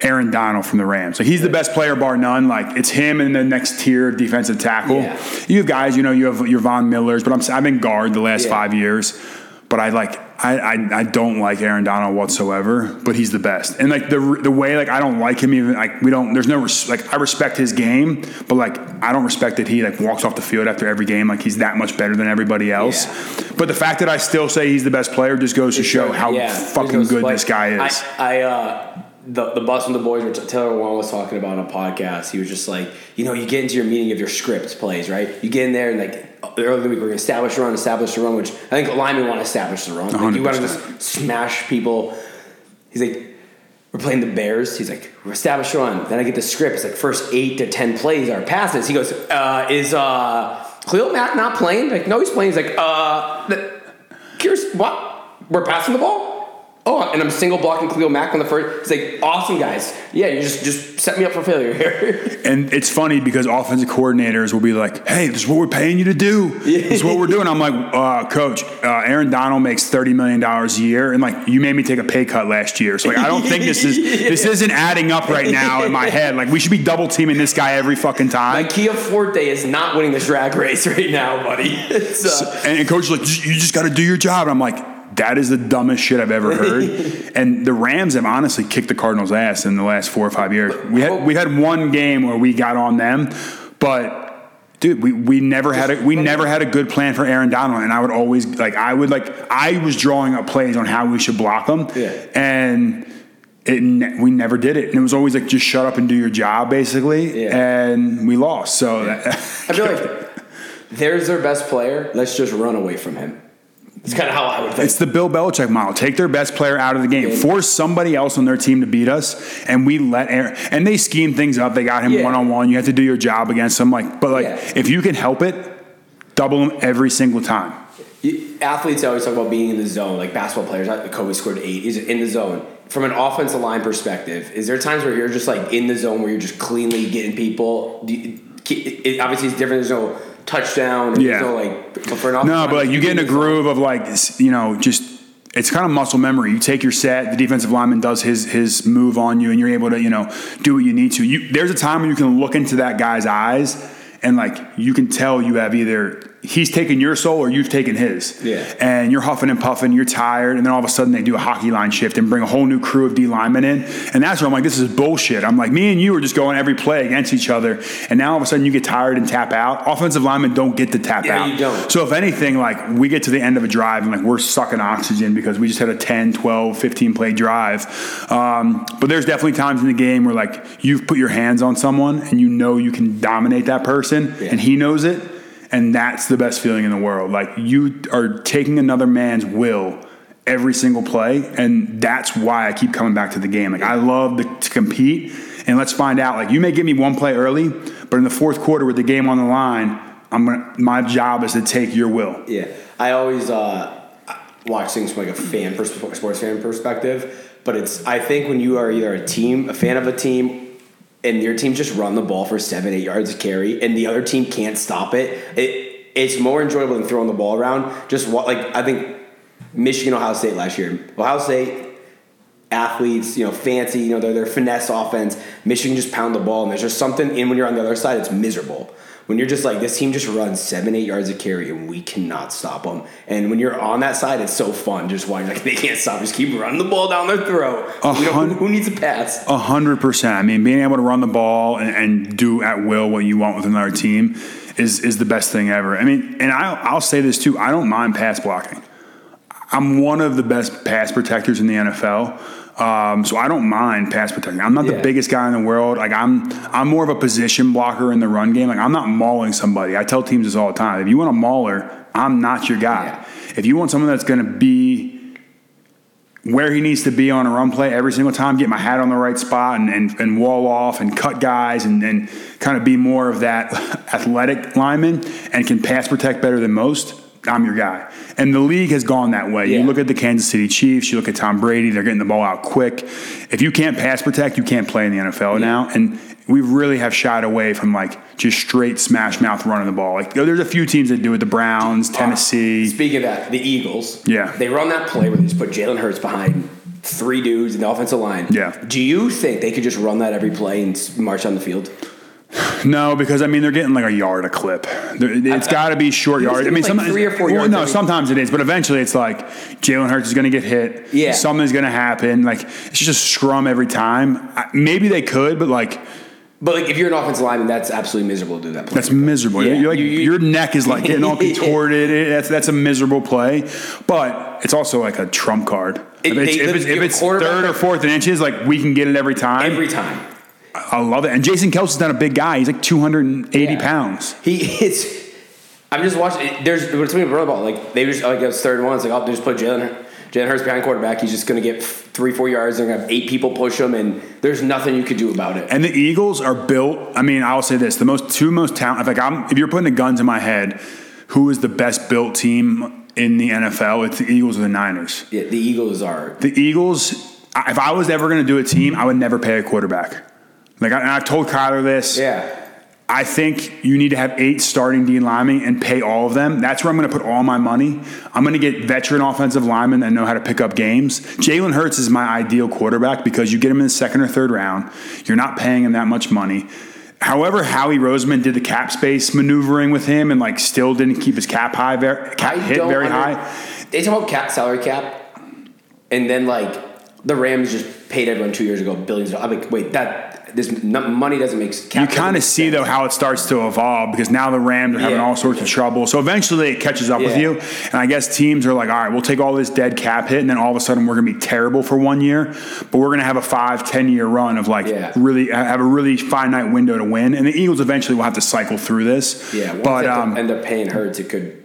Aaron Donald from the Rams. Like he's the best player bar none. Like it's him in the next tier of defensive tackle. Yeah. You have guys, you know, you have your Von Millers, but I'm I've been guard the last Yeah. five years. But I like I, I I don't like Aaron Donald whatsoever. But he's the best, and like the the way like I don't like him even like we don't there's no res, like I respect his game, but like I don't respect that he like walks off the field after every game like he's that much better than everybody else. But the fact that I still say he's the best player just goes to show how Yeah, fucking good like, this guy is. I, I uh, the the bus and the boys, which Taylor Lewan was talking about on a podcast. He was just like, you know, you get into your meeting of your script plays, right? You get in there and like earlier in the week we're gonna establish the run, establish the run, which I think linemen want to establish the run. Like, you want to just smash people. He's like. We're playing the Bears. He's like, we're established the run. Then I get the script. It's like first eight to ten plays are passes. He goes, uh, is uh, Khalil Mack not playing? Like, no, he's playing. He's like, uh, the, Here's what we're passing the ball. Oh, and I'm single blocking Khalil Mack on the first. It's like awesome, guys. Yeah, you just just set me up for failure here. And it's funny because offensive coordinators will be like, "Hey, this is what we're paying you to do. This is what we're doing." I'm like, uh, "Coach, uh, Aaron Donald makes thirty million dollars a year, and like you made me take a pay cut last year. So like, I don't think this is this isn't adding up right now in my head. Like we should be double teaming this guy every fucking time." Kia Forte is not winning this drag race right now, buddy. It's, uh, and, and coach is like, "You just got to do your job." And I'm like. That is the dumbest shit I've ever heard. and the Rams have honestly kicked the Cardinals' ass in the last four or five years. We had we had one game where we got on them, but dude, we, we never had a we never had a good plan for Aaron Donald, and I would always like I would like I was drawing up plays on how we should block them, Yeah. and. It, ne- we never did it, and it was always like just shut up and do your job, basically. Yeah. And we lost. So that, I feel like there's their best player. Let's just run away from him. It's kind of how I would think. It's the Bill Belichick model. Take their best player out of the game, Yeah. force somebody else on their team to beat us, and we let Aaron. And they scheme things up. They got him one on one. You have to do your job against them. Like, but like, Yeah. if you can help it, double them every single time. You- athletes always talk about being in the zone, like basketball players. Kobe scored eight. He's in the zone. From an offensive line perspective, is there times where you're just like in the zone where you're just cleanly getting people? You, it, it- obviously, it's different. There's no touchdown. Yeah. No like. But for an No, but like you get in a groove of like you know just. It's kind of muscle memory. You take your set, the defensive lineman does his his move on you, and you're able to you know do what you need to. You there's a time when you can look into that guy's eyes, and like you can tell you have either he's taken your soul or you've taken his. Yeah. And you're huffing and puffing, you're tired, and then all of a sudden they do a hockey line shift and bring a whole new crew of D linemen in, and that's where I'm like, this is bullshit. I'm like, me and you are just going every play against each other, and now all of a sudden you get tired and tap out. Offensive linemen don't get to tap Yeah, out. you don't. So if anything, like we get to the end of a drive and like we're sucking oxygen because we just had a 10, 12, 15 play drive. Um, but there's definitely times in the game where like you've put your hands on someone and you know you can dominate that person Yeah. and he knows it. And that's the best feeling in the world. Like you are taking another man's will every single play. And that's why I keep coming back to the game. Like I love the, to compete. And let's find out. Like you may give me one play early, but in the fourth quarter with the game on the line, I'm gonna. My job is to take your will. Yeah, I always uh, watch things from like a fan, pers- sports fan perspective. But it's I think when you are either a team, a fan of a team, and your team just run the ball for seven, eight yards carry, and the other team can't stop it, it it's more enjoyable than throwing the ball around. Just what like I think Michigan, Ohio State last year. Ohio State athletes, you know, fancy, you know, they're their finesse offense. Michigan just pound the ball, and there's just something in when you're on the other side, it's miserable. When you're just like this team just runs seven, eight yards of carry, and we cannot stop them. And when you're on that side, it's so fun just watching. Like they can't stop, just keep running the ball down their throat. A We don't- hun- who needs a pass? A hundred percent. I mean, being able to run the ball and, and do at will what you want with another team is is the best thing ever. I mean, and I, I'll say this too. I don't mind pass blocking. I'm one of the best pass protectors in the NFL. Um, so I don't mind pass protecting. I'm not Yeah. the biggest guy in the world. Like I'm, I'm more of a position blocker in the run game. Like I'm not mauling somebody. I tell teams this all the time. If you want a mauler, I'm not your guy. Yeah. If you want someone that's going to be where he needs to be on a run play every single time, get my hat on the right spot and, and, and wall off and cut guys and, and kind of be more of that athletic lineman and can pass protect better than most, I'm your guy. And the league has gone that way. Yeah. You look at the Kansas City Chiefs, you look at Tom Brady, they're getting the ball out quick. If you can't pass protect, you can't play in the NFL now. And we really have shied away from like just straight smash mouth running the ball. Like there's a few teams that do it, the Browns, uh, Tennessee. Speaking of that, the Eagles. Yeah. They run that play where they just put Jalen Hurts behind three dudes in the offensive line. Yeah. Do you think they could just run that every play and march on the field? No, because I mean they're getting like a yard a clip. They're- It's got to be short yard. I mean, like sometimes three or four well, yards no, sometimes it is, but eventually it's like Jalen Hurts is going to get hit. Yeah. something's going to happen. Like it's just a scrum every time. Maybe they could, but like But like, if you're an offensive lineman, that's absolutely miserable to do that play. that's miserable. Yeah. You're like, You- you- your neck is like getting all contorted. It- That's that's a miserable play, but it's also like a trump card. It- if it's, if it's, if it's third or fourth and inches, like we can get it every time. every time. I love it. And Jason Kelce's not a big guy. He's like 280 Yeah. pounds. He is. I'm just watching. There's what's me the ball. Like they just like it's third and one. It's like oh, they just put Jalen Jalen Hurts behind quarterback. He's just going to get three four yards. They're going to have eight people push him, and there's nothing you could do about it. And the Eagles are built. I mean, I'll say this: the most two most talent. Like I'm, if you're putting a gun to my head, who is the best built team in the NFL? It's the Eagles or the Niners. Yeah, the Eagles are. The Eagles. If I was ever going to do a team, I would never pay a quarterback. Like I, and I've told Kyler this. Yeah. I think you need to have eight starting D linemen and pay all of them. That's where I'm going to put all my money. I'm going to get veteran offensive linemen that know how to pick up games. Jalen Hurts is my ideal quarterback because you get him in the second or third round. You're not paying him that much money. However, Howie Roseman did the cap space maneuvering with him and like still didn't keep his cap high, very, cap I hit very under- high. They talk about cap salary cap, and then like the Rams just paid everyone two years ago billions. Of, I'm like, wait, that this money doesn't make. Cap You kind of see sense. though how it starts to evolve because now the Rams are having Yeah. all sorts of trouble. So eventually it catches up with you, and I guess teams are like, all right, we'll take all this dead cap hit, and then all of a sudden we're going to be terrible for one year, but we're going to have a five, ten year run of like Yeah. really have a really finite window to win, and the Eagles eventually will have to cycle through this. Yeah, but um, end up paying Hurts, it could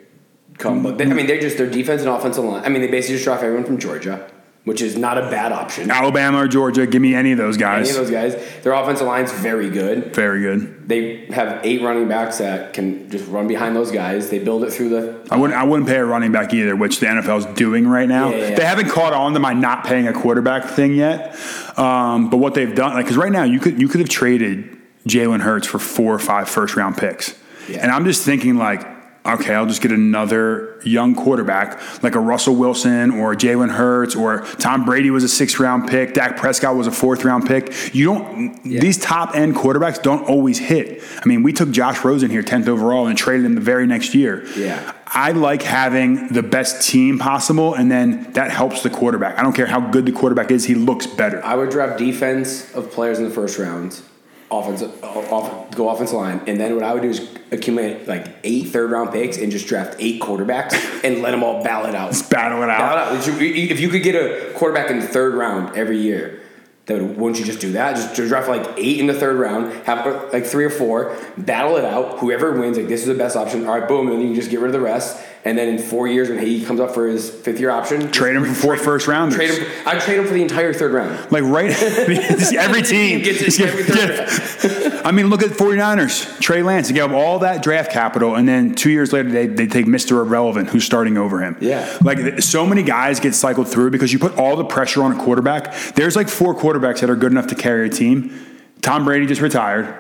come. But I mean, they're just their defense and offensive line. I mean, they basically just draft everyone from Georgia, which is not a bad option. Alabama or Georgia, give me any of those guys. Any of those guys, their offensive line's very good. Very good. They have eight running backs that can just run behind those guys. They build it through the. I wouldn't. I wouldn't pay a running back either, which the NFL is doing right now. Yeah, yeah. They haven't caught on to my not paying a quarterback thing yet. Um, but what they've done, like, because right now you could you could have traded Jalen Hurts for four or five first round picks, Yeah. and I'm just thinking like, okay, I'll just get another young quarterback like a Russell Wilson or Jalen Hurts or Tom Brady was a sixth round pick, Dak Prescott was a fourth round pick. You don't these top end quarterbacks don't always hit. I mean, we took Josh Rosen here tenth overall and traded him the very next year. Yeah. I like having the best team possible, and then that helps the quarterback. I don't care how good the quarterback is; he looks better. I would draft defense of players in the first round, offensive, off, go offensive line, and then what I would do is accumulate like eight third round picks and just draft eight quarterbacks and let them all ballot out. Battle it out. Ballot out. If you could get a quarterback in the third round every year, then wouldn't you just do that? Just, just draft like eight in the third round, have uh, like three or four, battle it out. Whoever wins, like this is the best option. All right, boom, and then you can just get rid of the rest. And then in four years, when he comes up for his fifth year option, Trade him for four first rounders. Trade him. I'd trade him for the entire third round. Like right, every team Gets it every third get- I mean, look at 49ers. Trey Lance. They give up all that draft capital, and then two years later, they, they take Mr. Irrelevant, who's starting over him. Yeah. Like so many guys get cycled through because you put all the pressure on a quarterback. There's like four quarterbacks that are good enough to carry a team. Tom Brady just retired.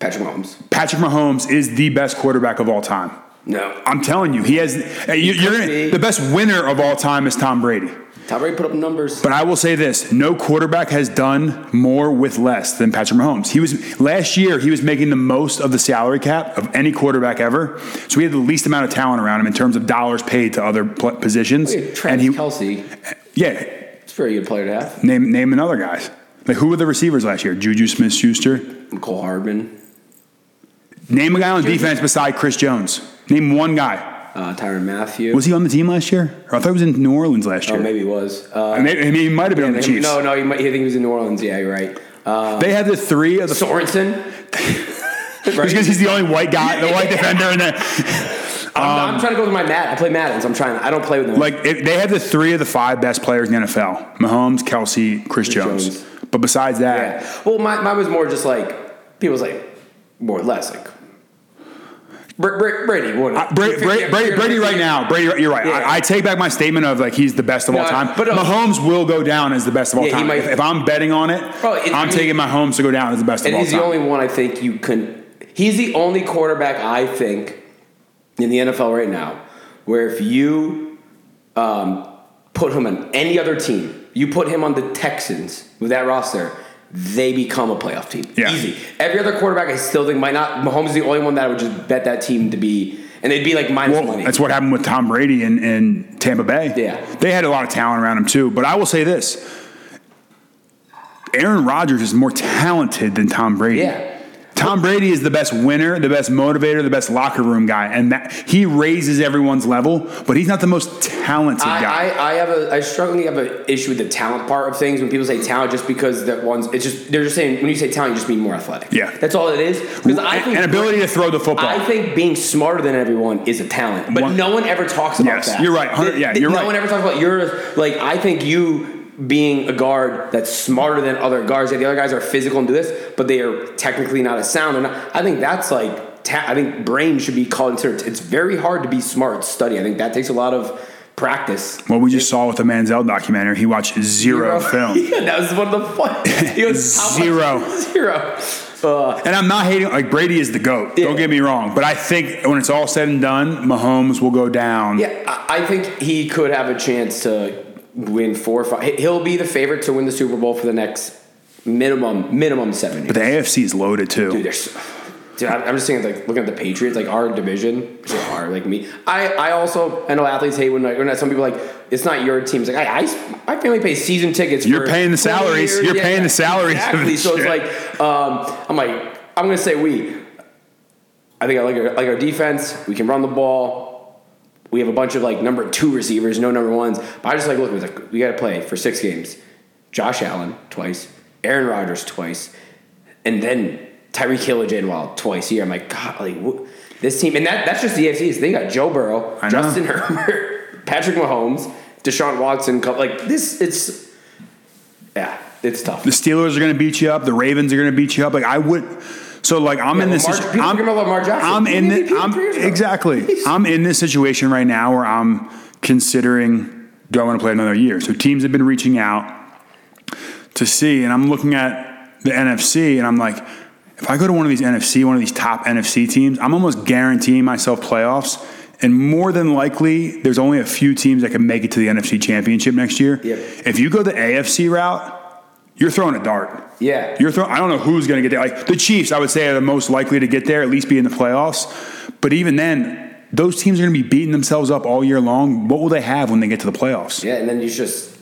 Patrick Mahomes. Patrick Mahomes is the best quarterback of all time. No. I'm telling you, he has. You, you're be. the best winner of all time is Tom Brady. Tom Brady put up numbers. But I will say this: no quarterback has done more with less than Patrick Mahomes. He was last year. He was making the most of the salary cap of any quarterback ever. So he had the least amount of talent around him in terms of dollars paid to other positions. Look at and he, Kelce. yeah, It's a very good player to have. name name another guys. Like who were the receivers last year? Juju Smith-Schuster. Cole Hardman, Name a guy on defense beside Chris Jones. Name one guy. uh, Tyrann Mathieu. Was he on the team last year? Or I thought he was in New Orleans last oh, year. maybe he was. Uh, Maybe, I mean, he might have been on the Chiefs. No, no, he might, I think he was in New Orleans. Yeah, you're right. Uh, They had the three of the Sorensen. because he's the only white guy, the white defender in there. I'm, I'm trying to go with my Madden. I play Madden, so I'm trying. I don't play with them. Like if they have the three of the five best players in the NFL: Mahomes, Kelce, Chris, Jones. Jones. But besides that, yeah. Well, my, mine was more just like people's like more or less like Br- Br- Brady. What, I- Brady, Brady, Brady, Brady right now, Brady, you're right. Yeah. I, I take back my statement of like he's the best of all No, time. but, uh, Mahomes will go down as the best of all Yeah, time. might- if, if I'm betting on it, Bro, it- I'm I mean- taking Mahomes to go down as the best of all time. he's the only one I think you can. He's the only quarterback I think in the NFL right now where if you um, put him on any other team, you put him on the Texans with that roster, they become a playoff team. Yeah. Easy. Every other quarterback I still think might not. Mahomes is the only one that I would just bet that team to be, and they'd be like minus Well, money. that's what happened with Tom Brady in, in Tampa Bay. Yeah. They had a lot of talent around him too. But I will say this Aaron Rodgers is more talented than Tom Brady. Yeah. Tom Brady is the best winner, the best motivator, the best locker room guy, and that he raises everyone's level, but he's not the most talented guy. I, I, I have a I strongly have an issue with the talent part of things when people say talent just because that one's it's just they're just saying when you say talent you just mean more athletic. Yeah. That's all it is. Because I think and ability to throw the football. I think being smarter than everyone is a talent. But One- no one ever talks about Yes, that. you're right. Yeah, you're no right. one ever talks about you're like I think you being a guard that's smarter than other guards. Yeah, the other guys are physical and do this, but they are technically not as sound. And I think that's like ta- I think brain should be considered. It's very hard to be smart, study. I think that takes a lot of practice. Well, we just saw with the Manziel documentary, he watched zero, film. yeah, that was one of the fun. He how? Zero. Zero. Uh, And I'm not hating, like, Brady is the GOAT. Don't get me wrong. But I think when it's all said and done, Mahomes will go down. yeah, I think he could have a chance to win four or five. He- He'll be the favorite to win the Super Bowl for the next minimum minimum seven years. But the AFC is loaded too. Dude, there's. Dude, I'm just saying, like, looking at the Patriots, like our division, which is like me. I, I also, I know athletes hate when, like, when some people are like, it's not your team. It's like, I, I my family pays season tickets. You're paying the salaries. years. You're paying the salaries Exactly. So it's like, um, I'm like, I'm gonna say we. I think I like our, like our defense. We can run the ball. We have a bunch of like number two receivers, no number ones. But I just like look. We like we got to play for six games. Josh Allen twice, Aaron Rodgers twice, and then Tyreek Hill and Jaylen Waddle twice here. I'm like, God, like wh- this team, and that that's just the AFC. They got Joe Burrow, I know. Justin Herbert, Patrick Mahomes, Deshaun Watson. Like this, it's yeah, it's tough. The Steelers are going to beat you up. The Ravens are going to beat you up. Like I would. So like I'm Yeah, in this. Lamar- situ- I'm, forget about Lamar Jackson. I'm in the, MVP I'm, three years ago. exactly. I'm in this situation right now where I'm considering do I want to play another year. So teams have been reaching out to see, and I'm looking at the NFC, and I'm like, if I go to one of these NFC, one of these top NFC teams, I'm almost guaranteeing myself playoffs. And more than likely, there's only a few teams that can make it to the NFC Championship next year. Yep. If you go the AFC route, you're throwing a dart. Yeah. You're throwing. I don't know who's going to get there. Like the Chiefs, I would say are the most likely to get there, at least be in the playoffs. But even then, those teams are going to be beating themselves up all year long. What will they have when they get to the playoffs? Yeah, and then you just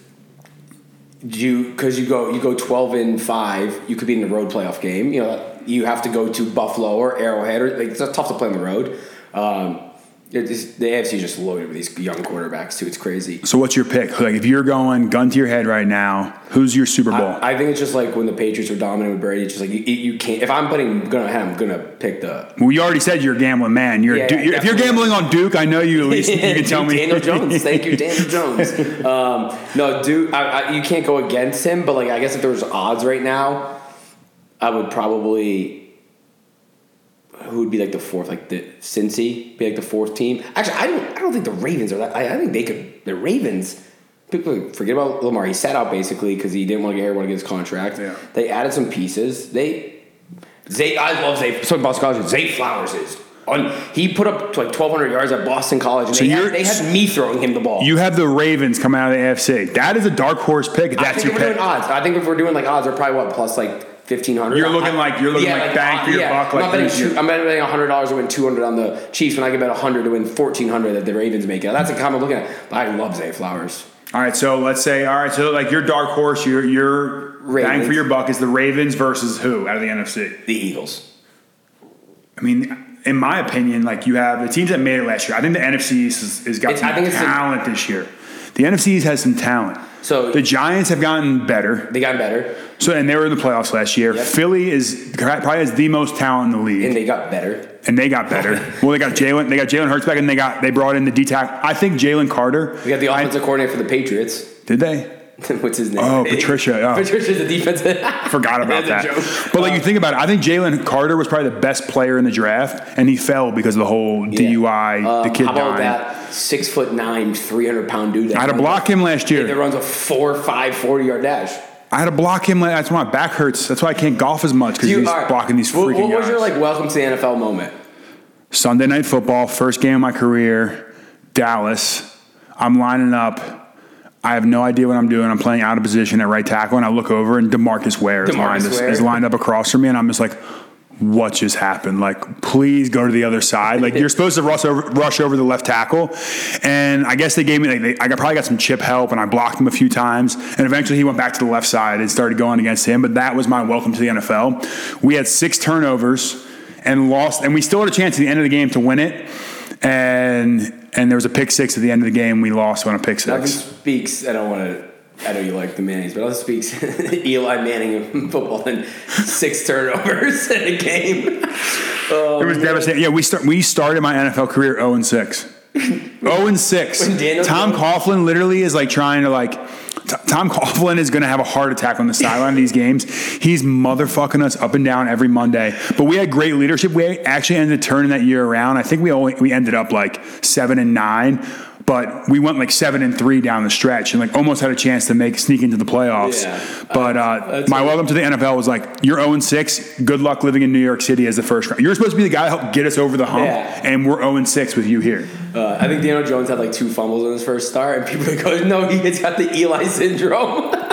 you because you go you go twelve and five, you could be in the road playoff game. You know, you have to go to Buffalo or Arrowhead, or like, it's tough to play on the road. Um, is, the AFC is just loaded with these young quarterbacks too. It's crazy. So what's your pick? Like if you're going gun to your head right now, who's your Super Bowl? I, I think it's just like when the Patriots are dominant with Brady. It's just like you, you can't. If I'm putting gonna I'm gonna pick the well, you already said you're a gambling man. You're, Yeah, Du- you're if you're gambling on Duke, I know you at least you can tell me. Daniel Jones. Thank you, Daniel Jones. Um, no, dude, I, I, you can't go against him. But like, I guess if there was odds right now, I would probably. Who would be like the fourth? Like the Cincy be like the fourth team. Actually, I don't. I don't think the Ravens are that. I, I think they could. The Ravens. People forget about Lamar. He sat out basically because he didn't want to get hurt, want to get his contract. Yeah. They added some pieces. They. Zay, I love Zay. So about scholarship. Zay Flowers is On, he put up like 1,200 yards at Boston College, and So they, had, they had me throwing him the ball. You have the Ravens coming out of the AFC. That is a dark horse pick. If I that's think your if we're pick. doing odds. I think if we're doing like odds, they're probably what plus like 1,500. You're looking like- you're looking like bang uh, for your buck, I'm like not betting. you- two- I'm betting hundred dollars to win 200 on the Chiefs when I can bet 100 to win 1,400 that the Ravens make it. That's a I'm looking at. But I love Zay Flowers. All right, so let's say, all right, so like your dark horse, your your bang for your buck is the Ravens versus who out of the NFC? The Eagles. I mean, in my opinion, like you have the teams that made it last year. I think the NFC East has, has got It's- some I think it's the- talent this year. The NFC East has some talent. So- the Giants have gotten better. They got better, So and they were in the playoffs last year. Yep. Philly is probably has the most talent in the league. and they got better. and they got better. well, they got Jalen. They got Jalen Hurts back, and they got they brought in the D tack. I think Jalen Carter. We got the I- offensive coordinator for the Patriots. did they? What's his name? Oh, Patricia, oh. Patricia's a defensive. Forgot about that. joke. But like you think about it, I think Jalen Carter was probably the best player in the draft, and he fell because of the whole DUI, Uh, the kid How about dying. that six foot nine, three hundred pound dude? That I had to block a- him last year. That runs a four, five, 40 yard dash. I had to block him. That's why my back hurts. That's why I can't golf as much because he's right. blocking these What, freaking what was guys. your like welcome to the NFL moment? Sunday night football, first game of my career, Dallas. I'm lining up. I have no idea what I'm doing. I'm playing out of position at right tackle, and I look over, and Demarcus Ware, is, DeMarcus lined, Ware. is lined up across from me, and I'm just like, what just happened? Like, please go to the other side. Like, you're supposed to rush over, rush over the left tackle, and I guess they gave me. Like, they, I probably got some chip help, and I blocked him a few times, and eventually he went back to the left side and started going against him. But that was my welcome to the NFL. We had six turnovers and lost, and we still had a chance at the end of the game to win it. And and there was a pick six at the end of the game. We lost on a pick six. speaks. I don't want to. I know you like the Mannings, but nothing speaks Eli Manning in football and six turnovers in a game. Oh, it was devastating. Yeah, we start. We started my NFL career zero and six. Zero oh and six. Tom Coughlin literally is like trying to like. Tom Coughlin is going to have a heart attack on the sideline of these games. He's motherfucking us up and down every Monday. But we had great leadership. We actually ended up turning that year around. I think we only we ended up like seven and nine, but we went like seven and three down the stretch and like almost had a chance to make sneak into the playoffs. Yeah. But uh, my welcome to the NFL was like you're zero and six. Good luck living in New York City as the first round. You're supposed to be the guy to help get us over the hump, Yeah. and we're zero and six with you here. Uh, I think Daniel Jones had like two fumbles in his first start, and people go, "No, he's got the Eli syndrome."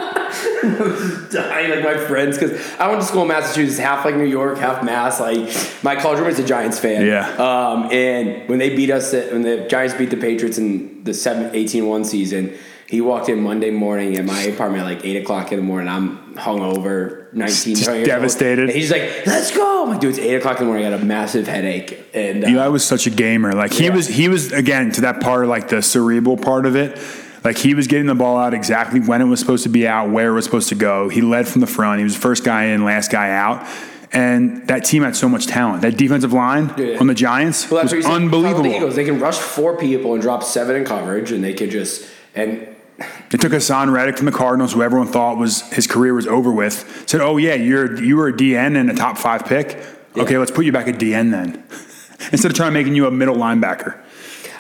dying like my friends because I went to school in Massachusetts, half like New York, half Mass. Like my college roommate's a Giants fan. Yeah. Um, and when they beat us, when the Giants beat the Patriots in the 7 18-1 season, he walked in Monday morning at my apartment at like eight o'clock in the morning. I'm hungover, nineteen, Just 20 years old. devastated. And he's like, "Let's go!" I'm like, "Dude, it's eight o'clock in the morning. I got a massive headache." And uh, Eli was such a gamer. Like he Yeah. was, he was again to that part of like the cerebral part of it. Like he was getting the ball out exactly when it was supposed to be out, where it was supposed to go. He led from the front. He was the first guy in, last guy out. And that team had so much talent. That defensive line Yeah. on the Giants Well, was unbelievable. The Eagles, they can rush four people and drop seven in coverage, and they could just and They took Haason Reddick from the Cardinals, who everyone thought was his career was over with. Said, "Oh yeah, you're you were a DN and a top five pick. Okay, let's put you back at DN then, instead of trying to making you a middle linebacker."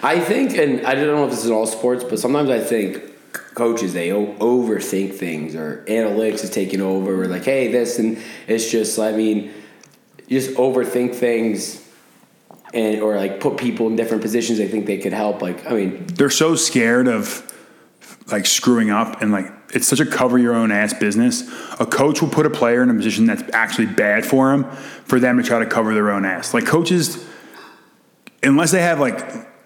I think, and I don't know if this is all sports, but sometimes I think coaches they o- overthink things or analytics is taking over or like, hey, this and it's just. I mean, just overthink things. And, or like put people in different positions they think they could help. Like I mean, They're so scared of like screwing up and like it's such a cover your own ass business. A coach will put a player in a position that's actually bad for him for them to try to cover their own ass. Like coaches, unless they have like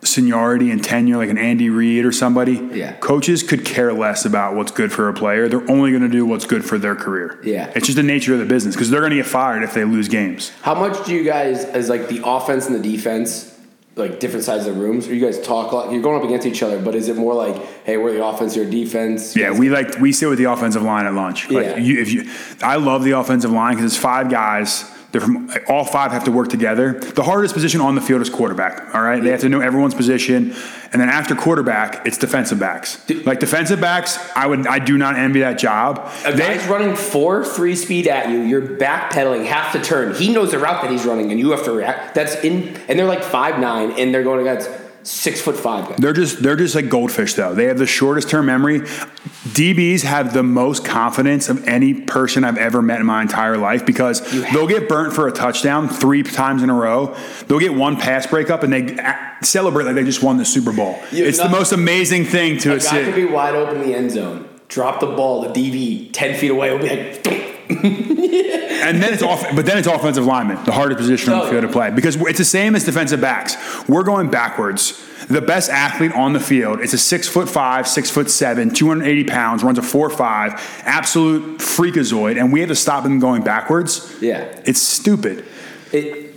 seniority and tenure, like an Andy Reid or somebody, Yeah. coaches could care less about what's good for a player. They're only going to do what's good for their career. Yeah. it's just the nature of the business because they're going to get fired if they lose games. How much do you guys, as like the offense and the defense, like different sides of the rooms, or you guys talk a lot? You're going up against each other, but is it more like, hey, we're the offense, you're defense? Yeah, we like we sit with the offensive line at lunch. Like Yeah. you, if you, I love the offensive line because it's five guys. They're from all five have to work together. The hardest position on the field is quarterback. All right, they have to know everyone's position, and then after quarterback, it's defensive backs. Like defensive backs, I would I do not envy that job. A They- guy's running four three speed at you. You're backpedaling half the turn. He knows the route that he's running, and you have to react. That's in, and they're like five nine, and they're going against six foot five guys. They're just they're just like goldfish though. They have the shortest term memory. DBs have the most confidence of any person I've ever met in my entire life because they'll get burnt for a touchdown three times in a row. They'll get one pass breakup and they celebrate like they just won the Super Bowl. You- it's the most amazing thing to A guy could be wide open in the end zone, drop the ball, the DB ten feet away will be like. And then it's off, but then it's offensive lineman, the hardest position on the field to play because it's the same as defensive backs. We're going backwards. The best athlete on the field is a six foot five, six foot seven, 280 pounds, runs a four five, absolute freakazoid, and we have to stop him going backwards. Yeah. It's stupid. It,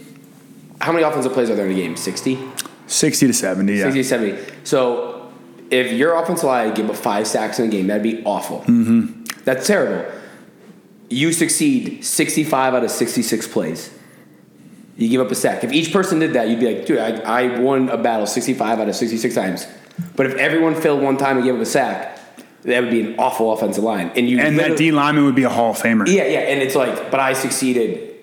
how many offensive plays are there in a game? 60? 60 to 70, yeah. 60, 70. So if your offensive line give up five sacks in a game, that'd be awful. Mm-hmm. That's terrible. You succeed 65 out of 66 plays. You give up a sack. If each person did that, you'd be like, dude, I, I won a battle 65 out of 66 times. But if everyone failed one time and gave up a sack, that would be an awful offensive line. And you And that D lineman would be a Hall of Famer. Yeah, yeah, and it's like, but I succeeded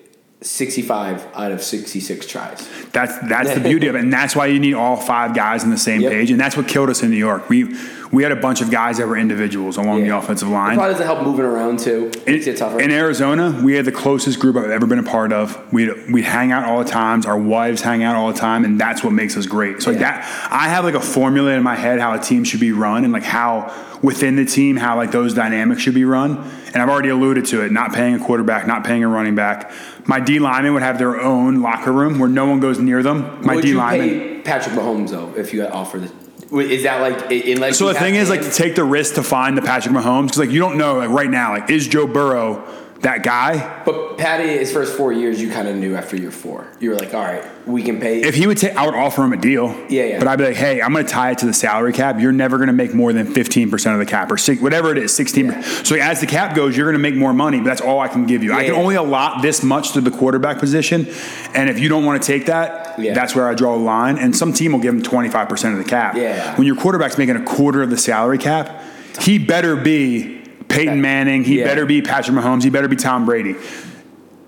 65 out of 66 tries. That's that's the beauty of it, and that's why you need all five guys on the same Yep. page, and that's what killed us in New York. We we had a bunch of guys that were individuals along the Yeah. offensive It line. probably doesn't help moving around too. Makes it tougher. In Arizona, we had the closest group I've ever been a part of. We'd, we'd hang out all the times. Our wives hang out all the time, and that's what makes us great. So like that, I have like a formula in my head how a team should be run, and like how within the team how like those dynamics should be run. And I've already alluded to it: not paying a quarterback, not paying a running back. My D linemen would have their own locker room where no one goes near them. My Would D linemen. pay Patrick Mahomes though if you got offered? Is that like i- unless? So the thing is, like, to take the risk to find the Patrick Mahomes because, like, you don't know, like, right now, like, is Joe Burrow that guy? but Patty, his first four years, you kind of knew after year four. You were like, all right, we can pay. If he would take, I would offer him a deal. Yeah, yeah. But I'd be like, hey, I'm going to tie it to the salary cap. You're never going to make more than 15% of the cap or six, whatever it is, 16. Yeah. So as the cap goes, you're going to make more money, but that's all I can give you. I can yeah. only allot this much to the quarterback position. And if you don't want to take that, Yeah. that's where I draw the line. And some team will give him 25% of the cap. Yeah. When your quarterback's making a quarter of the salary cap, he better be Peyton Manning. He Yeah. better be Patrick Mahomes. He better be Tom Brady.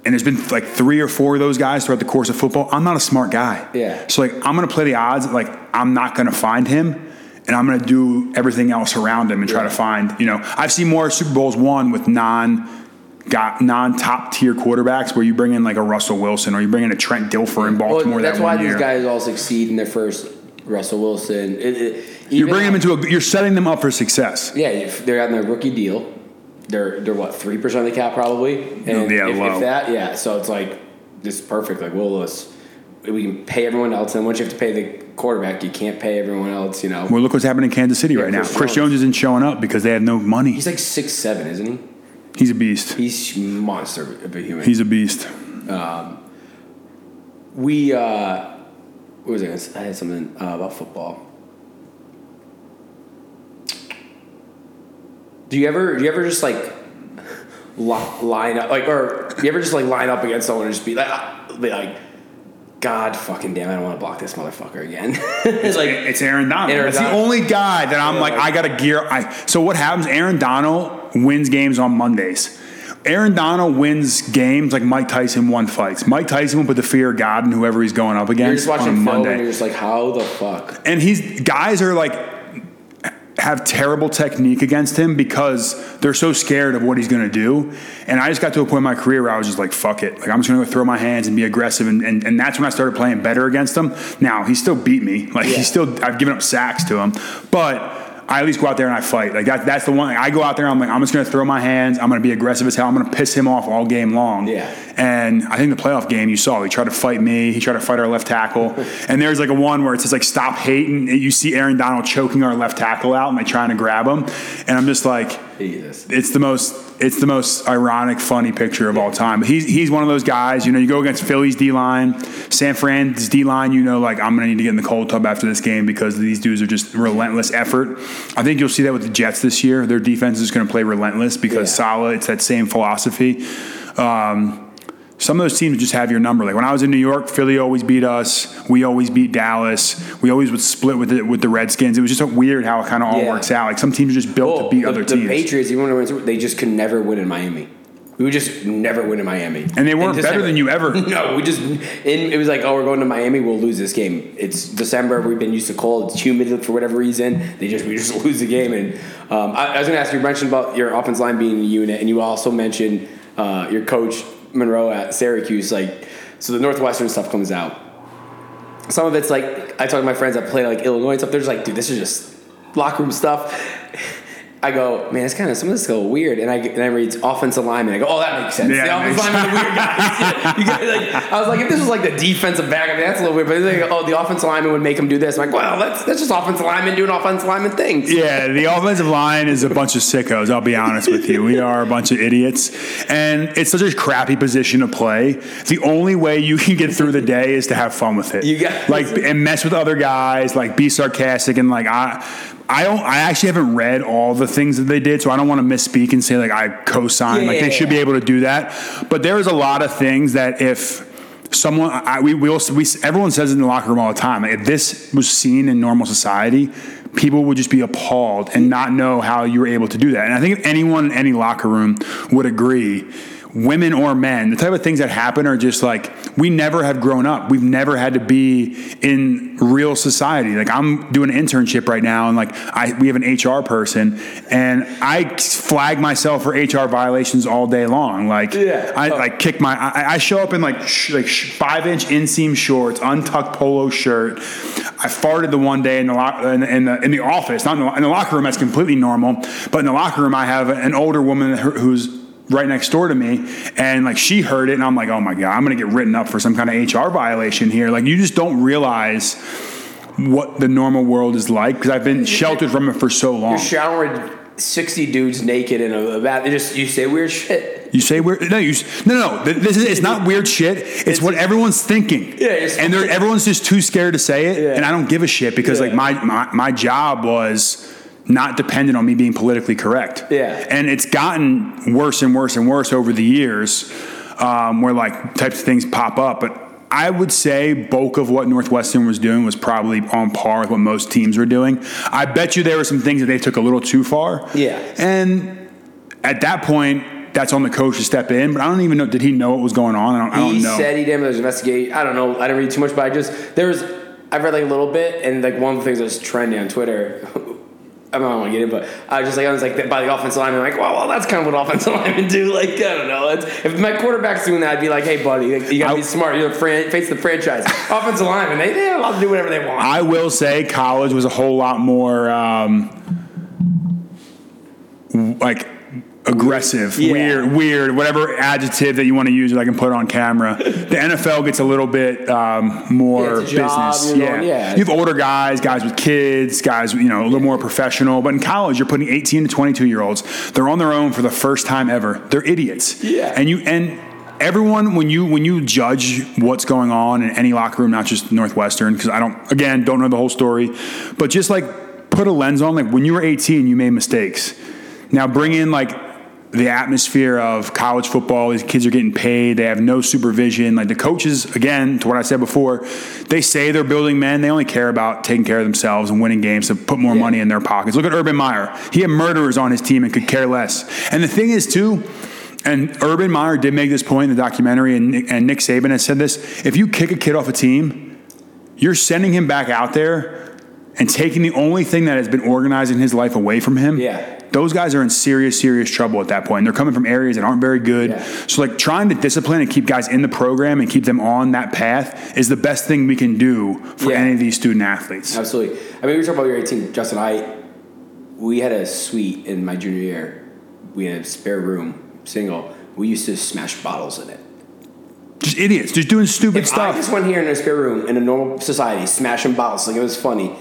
And there's been like three or four of those guys throughout the course of football. I'm not a smart guy. Yeah. So like I'm gonna play the odds. Like I'm not gonna find him, and I'm gonna do everything else around him and try Yeah. to find. You know, I've seen more Super Bowls won with non. Got non top tier quarterbacks where you bring in like a Russell Wilson or you bring in a Trent Dilfer in Baltimore. well, that's that why these year. guys all succeed in their first. Russell Wilson. It, it, You're bringing them into a. You're setting them up for success. Yeah, they're on their rookie deal. They're they're what three percent of the cap probably, and Yeah, if, if that, yeah. So it's like this is perfect. Like, well, let's we can pay everyone else, and once you have to pay the quarterback, you can't pay everyone else. You know, Well, look what's happening in Kansas City Yeah, right now. Chris Chris Jones. Jones isn't showing up because they have no money. he's like six seven, isn't he? He's a beast. He's monster of a human. He's a beast. we uh, what was I? Gonna say? I had something uh, about football. Do you ever do you ever just like line up like or do you ever just like line up against someone and just be like ah, be like God fucking damn I don't want to block this motherfucker again. it's like It's Aaron Donald. Aaron That's the only guy that I'm Yeah. like, I got to gear. I so what happens? Aaron Donald wins games on Mondays. Aaron Donald wins games like Mike Tyson won fights. Mike Tyson will put the fear of God in whoever he's going up you're against just watching on a and Monday. you're just like how the fuck And he's guys are like have terrible technique against him because they're so scared of what he's going to do. And I just got to a point in my career where I was just like, fuck it. Like, I'm just going to throw my hands and be aggressive. And, and, and that's when I started playing better against him. Now, he still beat me. Like, Yeah. he still, I've given up sacks to him. But I at least go out there and I fight. Like, that, that's the one. I go out there, I'm like, I'm just going to throw my hands. I'm going to be aggressive as hell. I'm going to piss him off all game long. Yeah. And I think the playoff game you saw, he tried to fight me. He tried to fight our left tackle. and there's like a one where it says like stop hating. You see Aaron Donald choking our left tackle out and like trying to grab him. And I'm just like, It's the most it's the most ironic, funny picture of all time. But he's he's one of those guys. You know, you go against Philly's D line, San Fran's D line. You know, like I'm gonna need to get in the cold tub after this game because these dudes are just relentless effort. I think you'll see that with the Jets this year. Their defense is going to play relentless because Yeah. Saleh. It's that same philosophy. Um, some of those teams just have your number. Like when I was in New York, Philly always beat us. We always beat Dallas. We always would split with the, with the Redskins. It was just weird how it kind of all Yeah. works out. Like some teams are just built Well, to beat the, other the teams. Patriots, even when through- they just could never win in Miami. We would just never win in Miami. And they weren't better than you ever. No, we just in, it was like, oh, we're going to Miami, we'll lose this game. It's December, we've been used to cold, it's humid for whatever reason. They just we just lose the game. And um, I, I was going to ask you, you mentioned about your offense line being a unit, and you also mentioned uh, your coach Marrone at Syracuse. Like, so the Northwestern stuff comes out. Some of it's like I talk to my friends that play like Illinois and stuff. They're just like, dude, this is just locker room stuff. I go, man, it's kind of some of this is a little weird, and I and I read offensive lineman. I go, oh, that makes sense. Yeah, the offensive lineman, the weird guys. You guys, like, I was like, if this was like the defensive back, I mean, that's a little weird. But it's like, oh, the offensive lineman would make him do this. I'm like, well, that's that's just offensive lineman doing offensive lineman things. Yeah, the offensive line is a bunch of sickos. I'll be honest with you. We are a bunch of idiots, and it's such a crappy position to play. The only way you can get through the day is to have fun with it. You got- like and mess with other guys, like be sarcastic, and like I. I don't. I actually haven't read all the things that they did, so I don't want to misspeak and say like I co-sign. Yeah, like yeah, they should yeah. be able to do that. But there is a lot of things that if someone, I, we we, also, we everyone says it in the locker room all the time. Like if this was seen in normal society, people would just be appalled and not know how you were able to do that. And I think if anyone in any locker room would agree. Women or men, the type of things that happen are just like we never have grown up. We've never had to be in real society. Like I'm doing an internship right now, and like I we have an HR person, and I flag myself for HR violations all day long. Like Yeah. I like kick my. I, I show up in like sh- like sh- five inch inseam shorts, untucked polo shirt. I farted the one day in the lo- in, in the in the office, not in the, in the locker room. That's completely normal. But in the locker room, I have an older woman who's right next door to me and like she heard it and I'm like oh my god I'm gonna get written up for some kind of HR violation here like you just don't realize what the normal world is like because I've been sheltered from it for so long You're showering sixty dudes naked in a bath. They just you say weird shit. You say weird? No, you no no. This is it's not weird shit. It's, It's- what everyone's thinking. Yeah, it's- and they're, everyone's just too scared to say it. Yeah. And I don't give a shit because like my, my my job was not dependent on me being politically correct. Yeah. and it's gotten worse and worse and worse over the years, um, where like types of things pop up. But I would say bulk of what Northwestern was doing was probably on par with what most teams were doing. I bet you there were some things that they took a little too far. Yeah. and at that point, that's on the coach to step in. But I don't even know. Did he know what was going on? I don't, I don't he know. said he did. There was investigate. I don't know. I didn't read too much, but I just there was. I've read like a little bit, and like one of the things that's trending on Twitter. I don't want to get in, but I was just like I was like by the offensive lineman, like, well, well, that's kind of what offensive linemen do. Like, I don't know. If my quarterback's doing that, I'd be like, hey, buddy, like, you gotta I- be smart. You're the fran- face of the franchise. offensive lineman, they they allowed to do whatever they want. I will say college was a whole lot more um, like aggressive, Yeah. weird, weird, whatever adjective that you want to use that I can put on camera. The NFL gets a little bit um, more Yeah, job, business. yeah. yeah. you have older guys, guys with kids, guys you know a little more professional. But in college, you're putting 18 to 22 year olds. They're on their own for the first time ever. They're idiots. Yeah. and you and. Everyone, when you when you judge what's going on in any locker room, not just Northwestern, because I don't again don't know the whole story, but just like put a lens on. Like when you were 18, you made mistakes. Now bring in like the atmosphere of college football. These kids are getting paid. They have no supervision. Like the coaches, again, to what I said before, they say they're building men. They only care about taking care of themselves and winning games to put more money in their pockets. Look at Urban Meyer. He had murderers on his team and could care less. And the thing is, too, and Urban Meyer did make this point in the documentary, and Nick, and Nick Saban has said this: if you kick a kid off a team, you're sending him back out there and taking the only thing that has been organizing his life away from him. Yeah. Those guys are in serious, serious trouble at that point. They're coming from areas that aren't very good. Yeah. So, like, trying to discipline and keep guys in the program and keep them on that path is the best thing we can do for Yeah. any of these student athletes. Absolutely. I mean, we were talking about your 18, Justin. I we had a suite in my junior year. We had a spare room, single. We used to smash bottles in it. Just idiots, just doing stupid If I stuff. just went here in a spare room in a normal society, smashing bottles, like it was funny.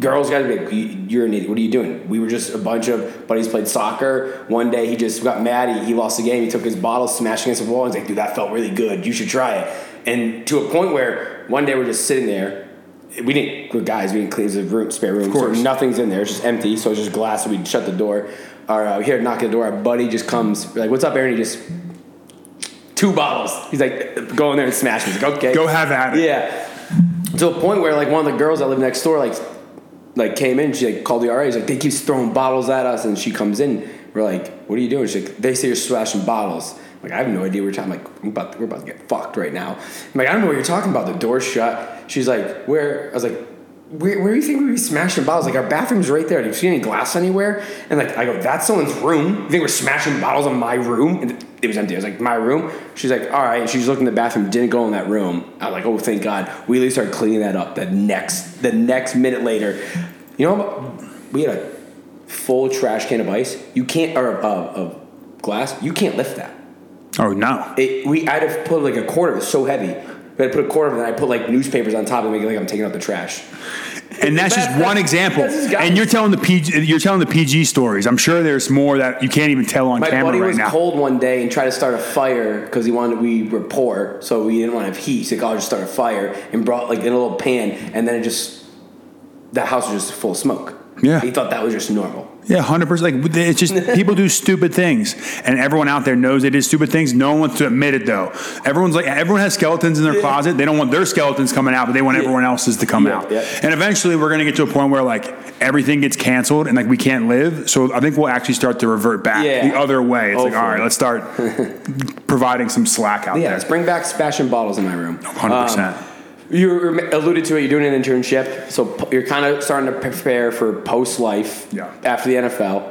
Girls got to be like, "You- you're an idiot. What are you doing? We were just a bunch of buddies played soccer. One day he just got mad. He, he lost the game. He took his bottle, smashed against the wall. He's like, dude, that felt really good. You should try it. And to a point where one day we're just sitting there. We didn't, we're guys, we didn't clean the room, spare room. Of course. So nothing's in there. It's just empty. So it's just glass. So we shut the door. Our, uh, we hear a knock at the door. Our buddy just comes. Like, what's up, Aaron? He just, two bottles. He's like, go in there and smash. He's like, okay. Go have at it. Yeah. To a point where like one of the girls that live next door like like came in, she like called the RA, she's like, they keep throwing bottles at us and she comes in. We're like, what are you doing? She's like, they say you're smashing bottles. I'm like, I have no idea what you're talking. Like, I'm about to, we're about to get fucked right now. I'm like, I don't know what you're talking about. The door's shut. She's like, where? I was like, where, where do you think we'd be smashing bottles? Like, our bathroom's right there. Do you see any glass anywhere? And like, I go, that's someone's room. You think we're smashing bottles in my room? And it was empty. I was like, my room? She's like, all right. And she's looking in the bathroom, didn't go in that room. I was like, oh, thank God. We at least started cleaning that up the next, the next minute later. You know, we had a full trash can of ice. You can't, or uh, of glass. You can't lift that. Oh no. It, we I'd have put like a quarter. It was so heavy. Had to put a quarter of it. And I put like newspapers on top of it, make it like I'm taking out the trash. And that's just one example. that's just guys. And you're telling the PG, you're telling the PG stories. I'm sure there's more that you can't even tell on My camera buddy right was now. cold one day and tried to start a fire because he wanted we were poor, so we didn't want to have heat. So like, I'll just start a fire and brought like in a little pan, and then it just the house was just full of smoke. Yeah. he thought that was just normal. Yeah, hundred percent. Like it's just people do stupid things, and everyone out there knows they did stupid things. No one wants to admit it though. Everyone's like, everyone has skeletons in their Yeah. closet. They don't want their skeletons coming out, but they want Yeah. everyone else's to come Yeah, out. And eventually, we're gonna get to a point where like everything gets canceled and like we can't live. So I think we'll actually start to revert back the other way. It's like, all Hopefully. right, let's start providing some slack out Yeah, there. Yeah, let's bring back smashing bottles in my room. Hundred Um, percent. You alluded to it. You're doing an internship, so you're kind of starting to prepare for post life Yeah. after the NFL.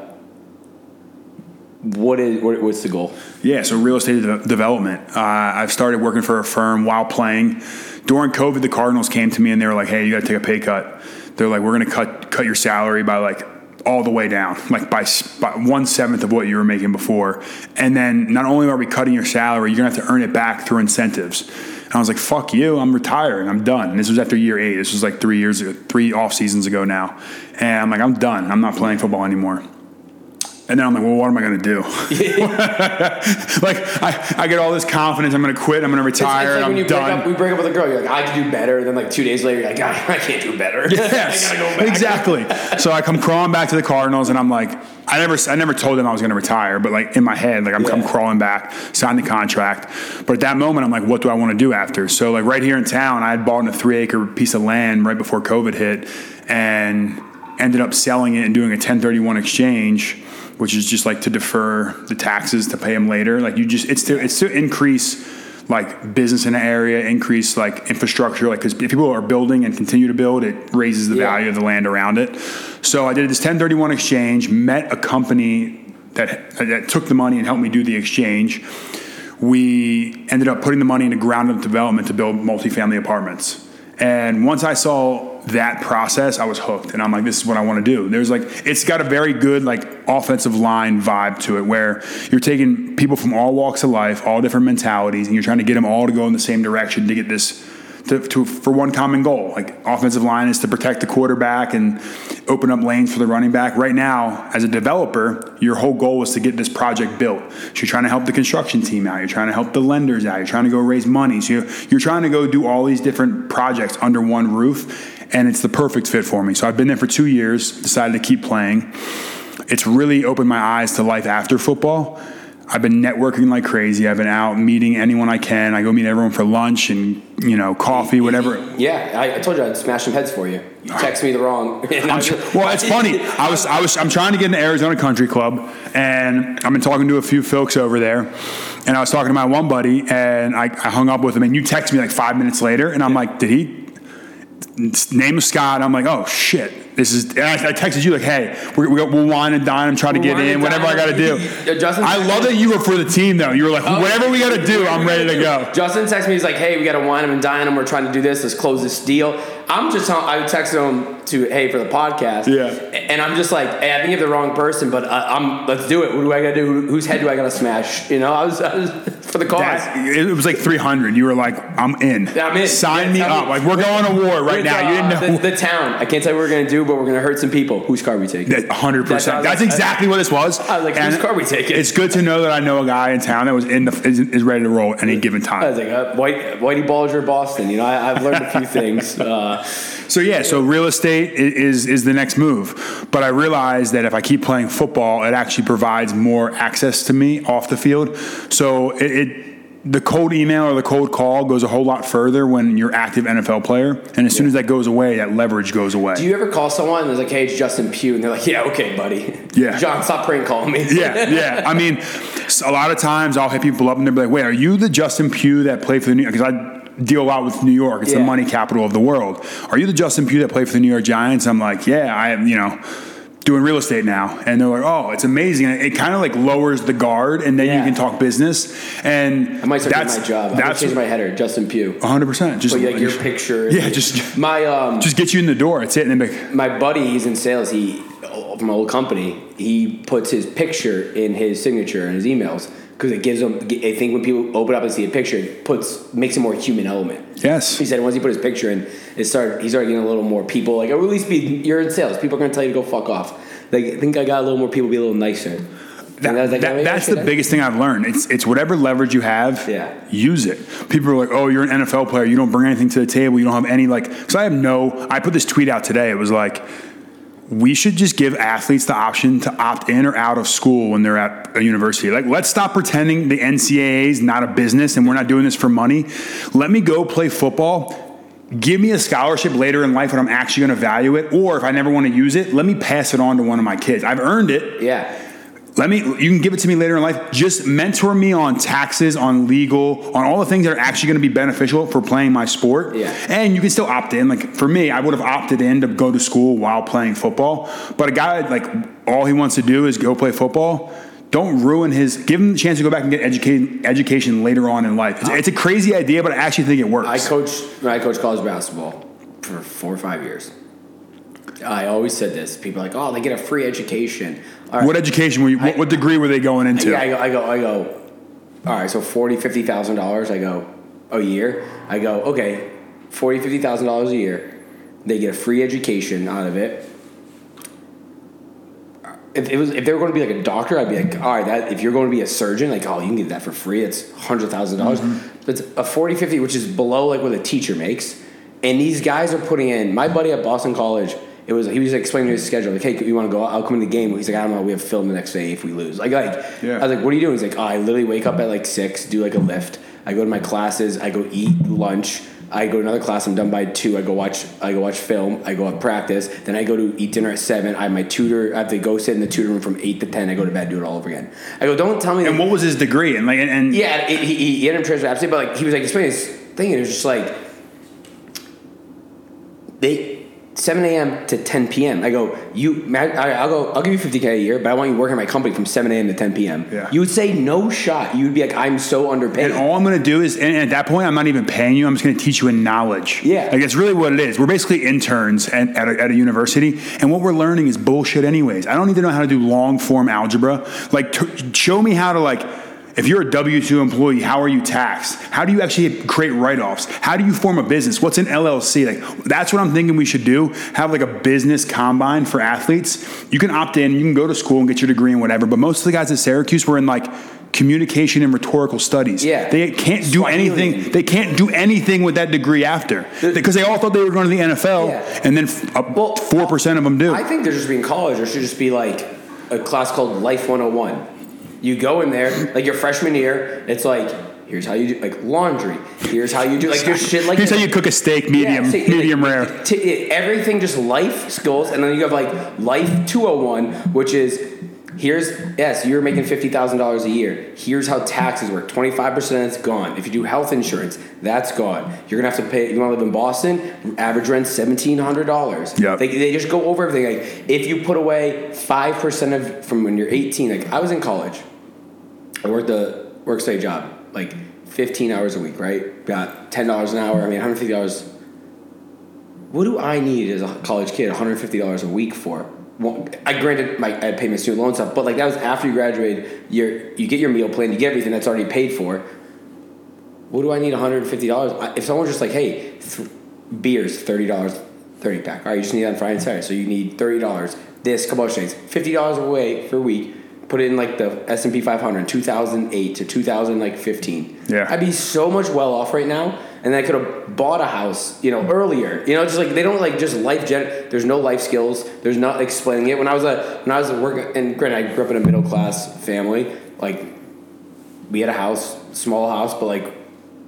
What is what, what's the goal? Yeah, so real estate de- development. Uh, I've started working for a firm while playing. During COVID, the Cardinals came to me and they were like, "Hey, you got to take a pay cut." They're like, "We're going to cut cut your salary by like all the way down, like by, by one seventh of what you were making before." And then not only are we cutting your salary, you're to have to earn it back through incentives. And I was like, "Fuck you! I'm retiring. I'm done." And this was after year eight. This was like three years, three off seasons ago now. And I'm like, "I'm done. I'm not playing football anymore." And then I'm like, well, what am I going to do? like, I, I get all this confidence. I'm going to quit. I'm going to It's, it's retire. like I'm you break done. up, we break up with a girl. You're like, I can do better. And then like two days later, you're like, I, I can't do better. Yes, go exactly. So I come crawling back to the Cardinals, and I'm like, I never, I never told them I was going to retire, but like in my head, like I'm, I'm crawling back, signed the contract. But at that moment, I'm like, what do I want to do after? So like right here in town, I had bought a three acre piece of land right before COVID hit, and ended up selling it and doing a 1031 exchange, which is just like to defer the taxes to pay them later. Like you just, it's to, it's to increase like business in the area, increase like infrastructure, like because if people are building and continue to build, it raises the Yeah. value of the land around it. So I did this 1031 exchange, met a company that that took the money and helped me do the exchange. We ended up putting the money into ground up development to build multifamily apartments. And once I saw that process, I was hooked. And I'm like, this is what I want to do. There's like, it's got a very good, like, offensive line vibe to it where you're taking people from all walks of life, all different mentalities, and you're trying to get them all to go in the same direction to get this to, to for one common goal. Like offensive line is to protect the quarterback and open up lanes for the running back. Right now, as a developer, your whole goal is to get this project built. So you're trying to help the construction team out. You're trying to help the lenders out. You're trying to go raise money. So you're, you're trying to go do all these different projects under one roof, and it's the perfect fit for me. So I've been there for two years. Decided to keep playing. It's really opened my eyes to life after football. I've been networking like crazy. I've been out meeting anyone I can. I go meet everyone for lunch and you know coffee, whatever. Yeah, I, I told you I'd smash some heads for you. You text me the wrong. Well, it's funny. I was, I was, I'm trying to get into Arizona Country Club, and I've been talking to a few folks over there. And I was talking to my one buddy, and I, I hung up with him, and you text me like five minutes later, and I'm like, did he? Name of Scott. I'm like, oh shit, this is. And I, I texted you like, hey, we're, we'll we'll wine and dine. I'm trying to We'll get in, whatever I got to do. Justin- I love that you were for the team though. You were like, oh, whatever we got to do, I'm ready to go. Justin texted me. He's like, "Hey, we got to wine him and dine him. We're trying to do this. Let's close this deal." I'm just. I texted him to, "Hey, for the podcast." Yeah. And I'm just like, "Hey, I think you have the wrong person, but I, I'm. Let's do it. What do I got to do? Whose head do I got to smash? You know, I was, I was for the cause. That- it was like 300. You were like, I'm in. I'm in. Sign Yeah, me up. me. Like we're going to war right now. You didn't know. the, the town. I can't tell you what we're gonna do, but we're gonna hurt some people. Whose car we taking? That 100%. That's- I That's like- exactly what this was. I was like, whose car we taking? It's good to know that I know a guy in town that was in the is, is ready to roll at any given I time. was like, uh, White, Whitey Bulger, Boston. You know, I, I've learned a few things. Uh, So yeah, so real estate is is the next move. But I realized that if I keep playing football, it actually provides more access to me off the field. So it, it the cold email or the cold call goes a whole lot further when you're active NFL player. And as soon as that goes away, that leverage goes away. Do you ever call someone and they're like, "Hey, it's Justin Pugh," and they're like, "Yeah, okay, buddy." Yeah. John, stop prank calling me. yeah, yeah. I mean, a lot of times I'll hit people up and they'll be like, "Wait, are you the Justin Pugh that played for the New?" Because I deal a lot with New York. It's the money capital of the world. Are you the Justin Pugh that played for the New York Giants? I'm like, "Yeah, I am." You know. Doing real estate now, and they're like, "Oh, it's amazing!" And it kind of like lowers the guard, and then Yeah. you can talk business. And I might start that's my job. That's change my header, Justin Pugh. 100. percent Just Put like your picture. Yeah, just my um just get you in the door. That's it. And then my buddy, he's in sales. He from my old company. He puts his picture in his signature and his emails because it gives them. I think when people open up and see a picture, it puts makes a more human element. yes, He said once he put his picture in, it started. He started getting a little more people. Like, or at least be you're in sales. People are going to tell you to go fuck off. Like, I think I got a little more people be a little nicer. That- And I was like, that- that's the biggest thing I've learned. It's it's whatever leverage you have, Yeah. use it. People are like, "Oh, you're an NFL player. You don't bring anything to the table. You don't have any like." Because I have no. I put this tweet out today. It was like, we should just give athletes the option to opt in or out of school when they're at a university. Like, let's stop pretending the NCAA is not a business and we're not doing this for money. Let me go play football. Give me a scholarship later in life when I'm actually going to value it, or if I never want to use it, let me pass it on to one of my kids. I've earned it. Yeah. Let me, you can give it to me later in life. Just mentor me on taxes, on legal, on all the things that are actually going to be beneficial for playing my sport. Yeah. And you can still opt in. Like for me, I would have opted in to go to school while playing football. But a guy, like, all he wants to do is go play football. Don't ruin his, give him the chance to go back and get education, education later on in life. It's, it's a crazy idea, but I actually think it works. I coached. I coached college basketball for four or five years. I always said this. People are like, "Oh, they get a free education." Right. what education were you, what, what degree were they going into? Yeah, I go, I go, I go. All right, so forty, fifty thousand dollars. I go a year. I go, okay, forty, fifty thousand dollars a year. They get a free education out of it. If it was, if they were going to be like a doctor, I'd be like, all right, that if you're going to be a surgeon, like, oh, you can get that for free. It's hundred thousand dollars. Mm-hmm. But it's a 40, 50, which is below like what a teacher makes. And these guys are putting in. My buddy at Boston College, it was he was explaining his schedule. Like, hey, you want to go? I'll come to the game. He's like, I don't know. We have film the next day if we lose. Like, like Yeah. I was like, what are you doing? He's like, oh, I literally wake up at like six, do like a lift. I go to my classes. I go eat lunch. I go to another class. I'm done by two. I go watch. I go watch film. I go at practice. Then I go to eat dinner at seven. I have my tutor. I have to go sit in the tutor room from eight to ten. I go to bed. Do it all over again. I go. Don't tell me. and what was his degree? And like, and, and Yeah, it, he, he, he had him transfer absolutely, but like he was like explaining his thing, and it was just like they seven a.m. to ten p.m. I go, you, Matt, I, I'll go, I'll give you fifty k a year, but I want you working at my company from seven a.m. to ten p.m. Yeah. You would say no shot. You would be like, I'm so underpaid. And all I'm going to do is, and at that point, I'm not even paying you. I'm just going to teach you in knowledge. Yeah. Like, that's really what it is. We're basically interns at, at, a, at a university, and what we're learning is bullshit, anyways. I don't need to know how to do long form algebra. Like, t- show me how to, like, if you're a W 2 employee, how are you taxed? How do you actually create write offs? How do you form a business? What's an LLC? Like, that's what I'm thinking we should do. Have like a business combine for athletes. You can opt in, you can go to school and get your degree and whatever, but most of the guys at Syracuse were in like, communication and rhetorical studies. Yeah. They can't do Swahili. anything. They can't do anything with that degree after because they all thought they were going to the NFL, Yeah. and then Well, four percent of them do. I think there should be in college. There should just be like a class called Life 101. You go in there, like your freshman year, it's like, here's how you do like laundry. Here's how you do like there's shit like Here's how you cook a steak, medium, Yeah, so, medium like, rare. t- everything just life skills, and then you have like life 201, which is here's yes, you're making fifty thousand dollars a year. Here's how taxes work. Twenty five percent is gone. If you do health insurance, that's gone. You're gonna have to pay. You want to live in Boston? Average rent seventeen hundred dollars. Yep. They, they just go over everything. Like if you put away five percent of from when you're eighteen. Like I was in college. I worked a work study job, like 15 hours a week, right? Got $10 an hour. I mean, $150. What do I need as a college kid $150 a week for? Well, I granted, my, I paid my student loan stuff, but like that was after you graduated. You you get your meal plan, you get everything that's already paid for. What do I need $150? If someone's just like, hey, th- beers, $30, 30 pack. All right, you just need that on Friday and Saturday. So you need $30. This, couple of things. $50 away for a week. Put it in like the S and P 500, 2008 to 2015. Yeah. I'd be so much well off right now, and I could have bought a house, you know, earlier. You know, just like they don't like just life gen. There's no life skills. There's not explaining it. When I was a when I was a work, and granted, I grew up in a middle class family. Like we had a house, small house, but like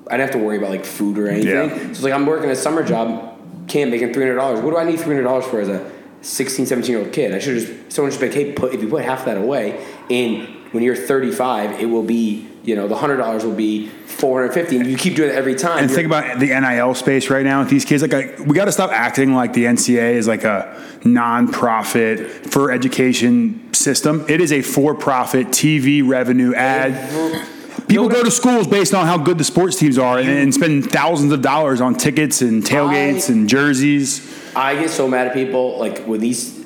I didn't have to worry about like food or anything. Yeah. So it's like I'm working a summer job, can't making three hundred dollars. What do I need three hundred dollars for as a 16, 17 year old kid? I should just someone just be like, hey, put if you put half that away, and when you're 35, it will be you know the hundred dollars will be 450, and you keep doing it every time. And think about the NIL space right now with these kids. Like, I, we got to stop acting like the NCAA is like a non-profit for education system. It is a for-profit TV revenue ad. People go to schools based on how good the sports teams are and, and spend thousands of dollars on tickets and tailgates I- and jerseys. I get so mad at people like when these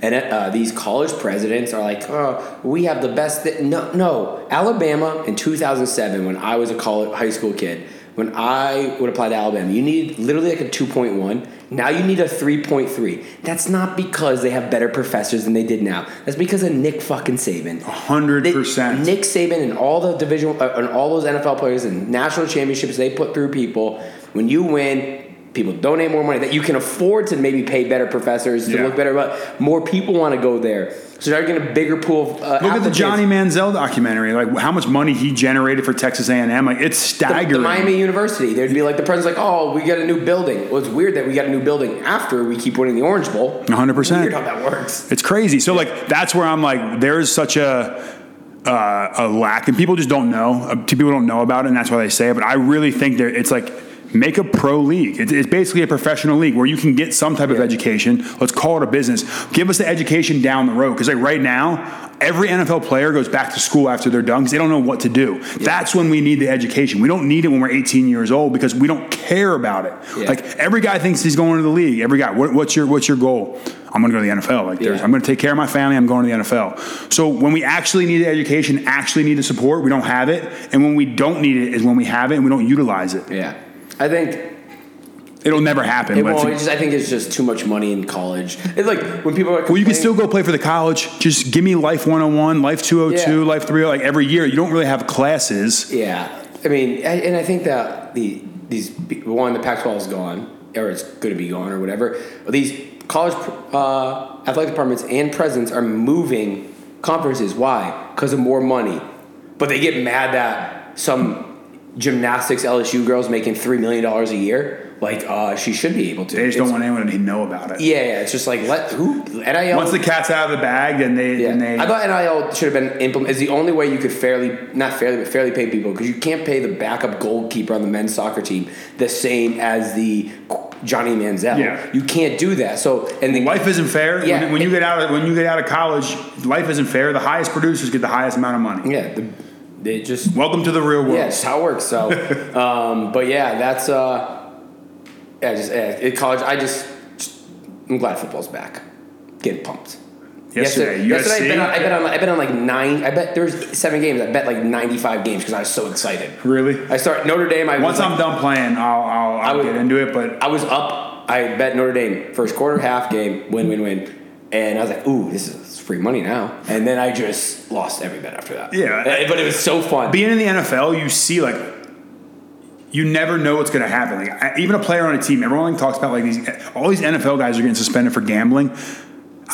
and uh, these college presidents are like, "Oh, we have the best." Th-. No, no. Alabama in 2007, when I was a college high school kid, when I would apply to Alabama, you need literally like a 2.1. Now you need a 3.3. That's not because they have better professors than they did now. That's because of Nick fucking Saban. hundred They- percent. Nick Saban and all the division uh, and all those NFL players and national championships they put through people. When you win, people donate more money that you can afford to maybe pay better professors to Yeah. look better, but more people want to go there. So they're getting a bigger pool of. Uh, Look at the. Johnny Manziel documentary. Like how much money he generated for Texas A&M. Like it's staggering. the Miami University, there'd be like the president's like, "Oh, we got a new building." Well, it's weird that we got a new building after we keep winning the Orange Bowl. 100%. Weird how that works. It's crazy. So like that's where I'm like, there's such a uh, a lack, and people just don't know. Uh, people don't know about it, and that's why they say it. But I really think there, it's like make a pro league. It's, basically a professional league where you can get some type of education. Let's call it a business. Give us the education down the road because like right now. Every NFL player goes back to school after they're done because they don't know what to do. That's when we need the education. We don't need it when we're 18 years old because we don't care about it. Yeah. Like every guy thinks he's going to the league. Every guy, what, what's your what's your goal? I'm going to go to the NFL. Like Yeah. I'm going to take care of my family. I'm going to the NFL. So when we actually need the education, actually need the support, we don't have it. And when we don't need it is when we have it and we don't utilize it. Yeah, I think It'll never happen. it but won't. it's- I think it's just too much money in college. It's like when people are. well, you can still go play for the college. Just give me Life 101, Life 202, Yeah. Life 3. Like every year, you don't really have classes. Yeah, I mean, I- and I think that the these one the Pac-12 is gone, or it's going to be gone, or whatever. These college uh, athletic departments and presidents are moving conferences. Why? Because of more money. But they get mad that some gymnastics LSU girls making three million dollars a year. Like uh, she should be able to. They just It's- don't want anyone to know about it. Yeah, yeah. It's just like let who NIL. Once the cat's out of the bag, then they, Yeah, then they I thought NIL should have been implemented. Is the only way you could fairly, not fairly, but fairly pay people because you can't pay the backup goalkeeper on the men's soccer team the same as the Johnny Manziel. Yeah. you can't do that. So and the life isn't fair. Yeah. When, when you get out of when you get out of college, life isn't fair. The highest producers get the highest amount of money. yeah, the, they just Welcome to the real world. yeah, it's how it works. So, um, but yeah, that's uh, yeah, just yeah, it, college. I just, just I'm glad football's back. Getting pumped. Yesterday, yesterday, USC? I bet, on, I bet on I bet on like nine. I bet there's seven games. I bet like 95 games because I was so excited. Really? I start Notre Dame. I Once I'm like- done playing, I'll, I'll, I'll would- get into it. But I was up. I bet Notre Dame first quarter, half game, win, win, win, and I was like, "Ooh, this is free money now." And then I just lost every bet after that. Yeah. Uh, but it was so fun. being in the NFL, you see like you never know what's going to happen. Like I- even a player on a team, everyone talks about like these all these NFL guys are getting suspended for gambling.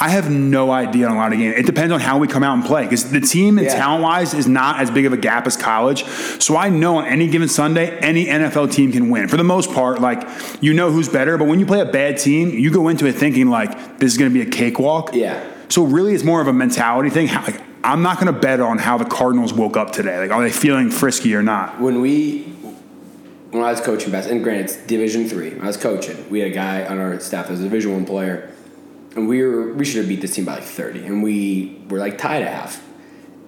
I have no idea on a lot of games. It depends on how we come out and play because the team and Yeah. talent wise is not as big of a gap as college. So I know on any given Sunday, any NFL team can win for the most part. Like you know who's better, but when you play a bad team, you go into it thinking like this is going to be a cakewalk. Yeah. So really, it's more of a mentality thing. Like I'm not going to bet on how the Cardinals woke up today. Like are they feeling frisky or not? when we when I was coaching best and granted it's division three I was coaching we had a guy on our staff that was a division one player and we were we should have beat this team by like 30 and we were like tied at half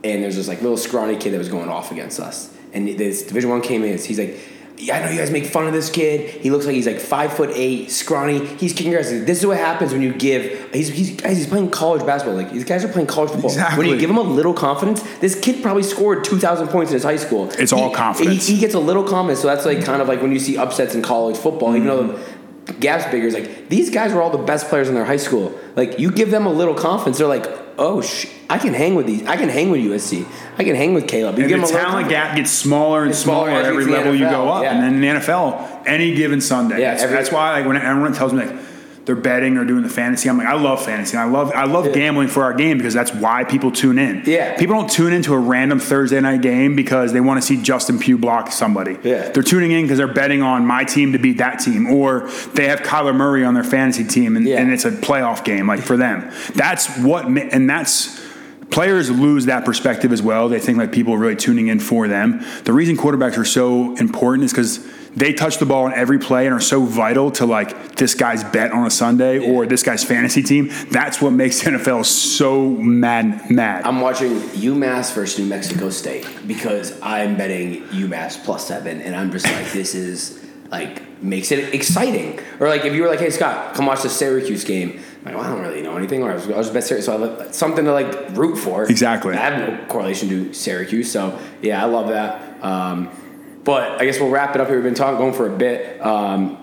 and there's this like little scrawny kid that was going off against us and this division one came in he's like I know you guys make fun of this kid. He looks like he's like five foot eight, scrawny. He's kicking your ass. This is what happens when you give. He's, he's guys. He's playing college basketball. Like these guys are playing college football. When you give him a little confidence, this kid probably scored two thousand points in his high school. It's all He- confidence. He, he gets a little confidence, so that's like kind of like when you see upsets in college football. Even though mm-hmm. the gap's bigger, it's like these guys were all the best players in their high school. Like you give them a little confidence, they're like, oh, sh- I can hang with these. I can hang with USC. I can hang with Caleb. You And the a talent gap gets smaller and smaller, smaller every level you go up. yeah. And then in the NFL, any given Sunday. Yeah, that's, every- that's why like when everyone tells me like they're betting or doing the fantasy. I'm like, I love fantasy. I love I love Yeah. gambling for our game because that's why people tune in. Yeah. People don't tune into a random Thursday night game because they want to see Justin Pugh block somebody. Yeah. They're tuning in because they're betting on my team to beat that team, or they have Kyler Murray on their fantasy team, and, Yeah. and it's a playoff game. Like for them, that's what, and that's players lose that perspective as well. They think like people are really tuning in for them. The reason quarterbacks are so important is because they touch the ball on every play and are so vital to like this guy's bet on a Sunday or this guy's fantasy team. That's what makes the NFL so mad. Mad. I'm watching UMass versus New Mexico State because I'm betting UMass plus seven, and I'm just like, this is like makes it exciting. Or like if you were like, hey Scott, come watch the Syracuse game. I'm like, well, I don't really know anything, or I was, I was bet Syracuse, so I have something to like root for. Exactly. I have no correlation to Syracuse, so yeah, I love that. Um, but I guess we'll wrap it up here. We've been talking going for a bit. Um,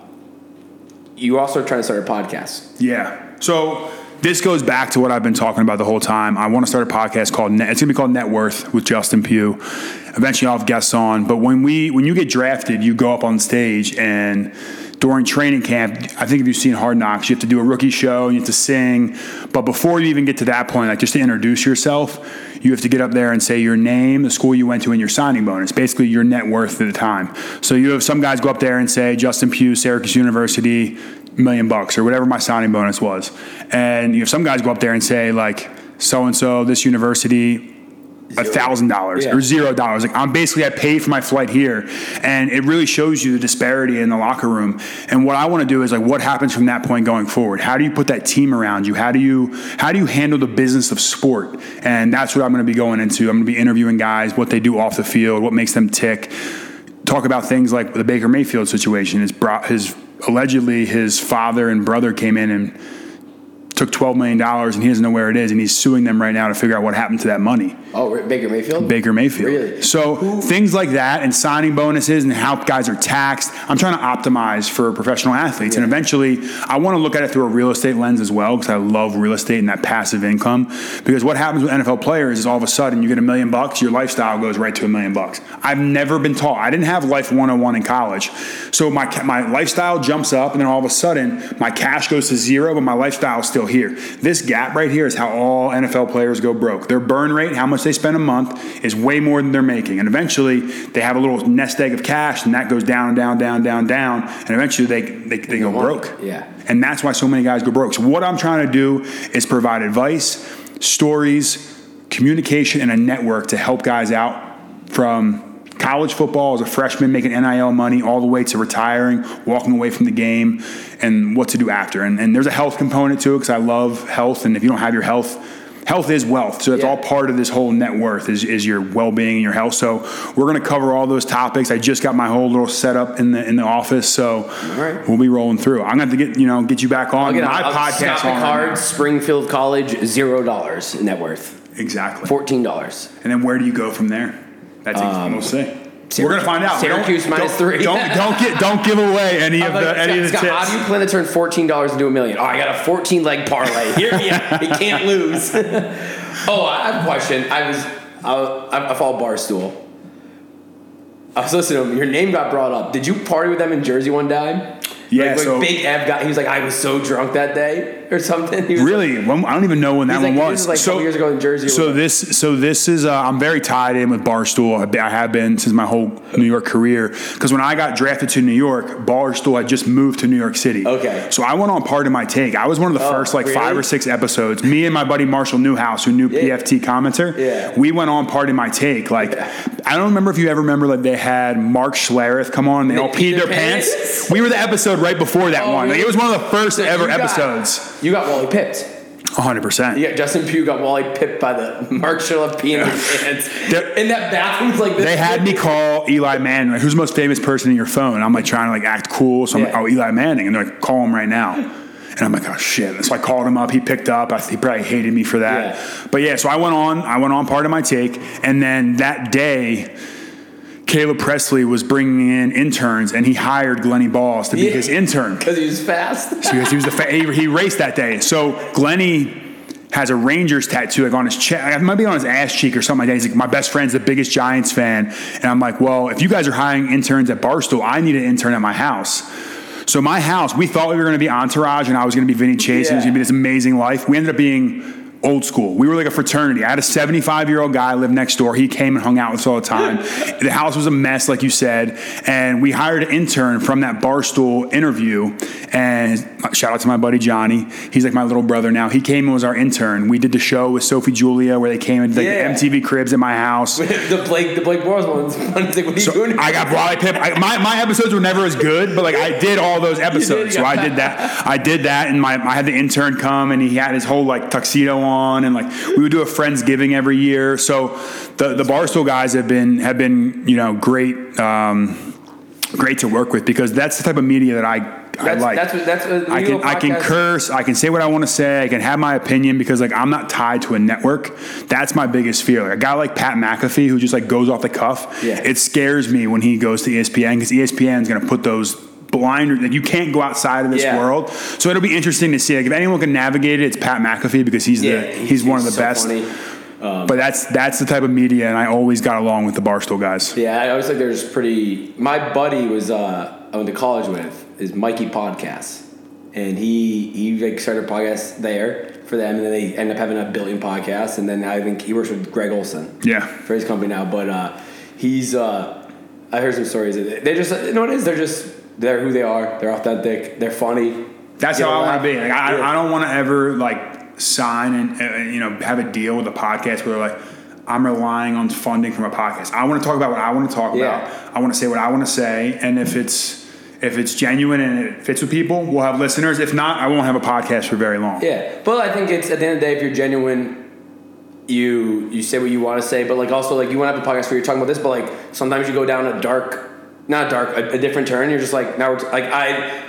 you also are trying to start a podcast. Yeah. So this goes back to what I've been talking about the whole time. I want to start a podcast called Net. It's gonna be called Net Worth with Justin Pugh. Eventually, I'll have guests on. But when we when you get drafted, you go up on stage and during training camp, I think if you've seen Hard Knocks, you have to do a rookie show you have to sing. But before you even get to that point, like just to introduce yourself, you have to get up there and say your name, the school you went to, and your signing bonus. Basically, your net worth at the time. So you have some guys go up there and say Justin Pugh, Syracuse University, million bucks or whatever my signing bonus was. And you have some guys go up there and say like so and so this university a thousand dollars or zero dollars. Like I'm basically I paid for my flight here, and it really shows you the disparity in the locker room. And what I want to do is like what happens from that point going forward. How do you put that team around you? How do you how do you handle the business of sport? And that's what I'm going to be going into. I'm going to be interviewing guys, what they do off the field, what makes them tick. Talk about things like the Baker Mayfield situation. His brought his allegedly his father and brother came in and took $12 million and he doesn't know where it is and he's suing them right now to figure out what happened to that money. Oh, Baker Mayfield. Baker Mayfield. Really? So things like that and signing bonuses and how guys are taxed. I'm trying to optimize for professional athletes. And eventually, I want to look at it through a real estate lens as well because I love real estate and that passive income. Because what happens with NFL players is all of a sudden you get a million bucks, your lifestyle goes right to a million bucks. I've never been taught. I didn't have life 101 in college. So my, my lifestyle jumps up and then all of a sudden my cash goes to zero, but my lifestyle is still here. This gap right here is how all NFL players go broke. Their burn rate, how much they spend a month, is way more than they're making. And eventually they have a little nest egg of cash and that goes down and down, down, down, down. And eventually they, they, they go broke. Yeah. And that's why so many guys go broke. So what I'm trying to do is provide advice, stories, communication, and a network to help guys out from college football as a freshman making NIL money all the way to retiring, walking away from the game, and what to do after. And, and there's a health component to it because I love health. And if you don't have your health, health is wealth. So it's Yeah. all part of this whole net worth is, is your well-being and your health. So we're going to cover all those topics. I just got my whole little setup in the in the office, so right. we'll be rolling through. I'm going to get you know get you back on I'll my a, podcast Scott right Picard, now. Springfield College, zero dollars net worth, Exactly. fourteen dollars. And then where do you go from there? That's easy. Um, we'll see. We're gonna find out. Syracuse Don't- minus don't- three. Don't don't get don't give away any of the any of the Scott, how do you plan to turn fourteen dollars into a million? Oh, I got a fourteen leg parlay. Me out. You can't lose. oh, I have a question. I was I, I follow Barstool. I was listening to him. Your name got brought up. Did you party with them in Jersey one time? Yeah, Like so- Big Ev got, he was like, I was so drunk that day or something. Was Really? When- I don't even know when that one like- was. is like couple years ago in Jersey So this, so this is. Uh, I'm very tied in with Barstool. I have been since my whole New York career. Because when I got drafted to New York, Barstool had just moved to New York City. Okay. So I went on Pardon My Take. I was one of the Oh, first like five or six episodes. Me and my buddy Marshall Newhouse, who knew Yeah. PFT commenter. Yeah. We went on Pardon My Take. Like, Yeah. I don't remember if you ever remember like they had Mark Schlereth come on. and They all peed their pants. pants? We were the episode right before that Oh, one. Like, it was one of the first So ever episodes. You got Wally pipped. 100. percent Yeah, Justin Pugh got Wally pipped by the peeing in his. They're- that bathroom's like this. They had me call Eli Manning, like, who's the most famous person in your phone? I'm like trying to like act cool, so I'm Yeah. like, oh, Eli Manning, and they're like, call him right now. And I'm like, oh shit. So I called him up. He picked up. I, he probably hated me for that. Yeah. But yeah, so I went on. I went on Pardon My Take, and then that day, Caleb Presley was bringing in interns, and he hired Glenny Balls to be Yeah. his intern Because he was fast. because he was the fa- he, he raced that day. So Glenny has a Rangers tattoo like on his chest. It might be on his ass cheek or something like that. He's like, my best friend's the biggest Giants fan, and I'm like, well, if you guys are hiring interns at Barstool, I need an intern at my house. So my house, we thought we were going to be Entourage, and I was going to be Vinny Chase. and It was going to be this amazing life. We ended up being old school. We were like a fraternity. I had a 75 year old guy live next door. He came and hung out with us all the time. the house was a mess, like you said, and we hired an intern from that barstool interview. And shout out to my buddy Johnny. He's like my little brother now. He came and was our intern. We did the show with Sophie Julia where they came and did Yeah. like MTV Cribs at my house. the Blake the Blake Bortles ones. Like, what are you So doing? I got Brawley Pip. I, my, my episodes were never as good, but like I did all those episodes. So yeah. I did that. I did that, and my I had the intern come, and he had his whole like tuxedo on, and like we would do a friendsgiving every year. So the the Barstool guys have been have been you know great. Um, Great to work with because that's the type of media that I, I That's- like. that's what- that's I can know, I can curse. I can say what I want to say. I can have my opinion because like I'm not tied to a network. That's my biggest fear. A guy like Pat McAfee who just like goes off the cuff. Yeah. It scares me when he goes to ESPN because ESPN is going to put those blinders like you can't go outside of this Yeah. world. So it'll be interesting to see. Like if anyone can navigate it, it's Pat McAfee because he's Yeah, the he's, one of the so best. funny. But that's that's the type of media, and I always got along with the Barstool guys. Yeah, I always think there's pretty. My buddy was uh, I went to college with is Mikey Podcasts, and he he like started a podcast there for them, and then they end up having a billion podcasts, and then I think he works with Greg Olson Yeah. for his company now. But uh, he's uh, I heard some stories. They just you know what it is. They're just they're who they are. They're authentic. They're funny. That's You how I want to be. Like, I, yeah. I don't want to ever like sign and uh, you know have a deal with a podcast where like I'm relying on funding from a podcast. I want to talk about what I want to talk Yeah. about. I want to say what I want to say, and if it's if it's genuine and it fits with people, we'll have listeners. If not, I won't have a podcast for very long. Yeah, but I think it's at the end of the day, if you're genuine, you you say what you want to say, but like also like you want to have a podcast where you're talking about this, but like sometimes you go down a dark, not dark, a, a different turn. You're just like now, we're t- like I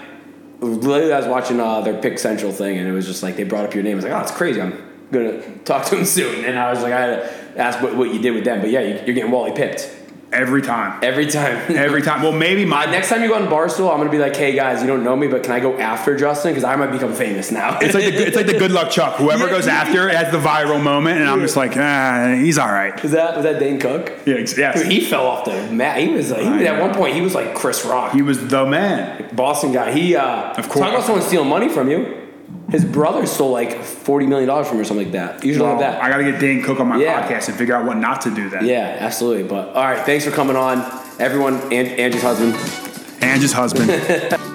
literally I was watching uh, their Pick Central thing, and it was just like they brought up your name. I was like, oh, it's crazy. I'm gonna talk to him soon, and I was like, I had to ask what, what you did with them, but yeah, you, you're getting Wally pipped Every time. every time. Every time. Well, maybe my Uh, next time you go on Barstool, I'm gonna be like, "Hey guys, you don't know me, but can I go after Justin? Because I might become famous now." It's like the, it's like the good luck Chuck. Whoever goes after has the viral moment, and I'm just like, ah, he's all right. was that was that Dane Cook? Yeah, yes. Dude, he fell off the mat. He was like, he, at one point he was like Chris Rock, He was the man. Boston guy. He uh, Of course. talk about someone stealing money from you. His brother stole like forty million dollars from you or something like that. Usually Well, like that. I got to get Dan Cook on my Yeah. podcast and figure out what not to do then. yeah, absolutely. But all right, thanks for coming on, everyone. And Angie's husband. And his husband.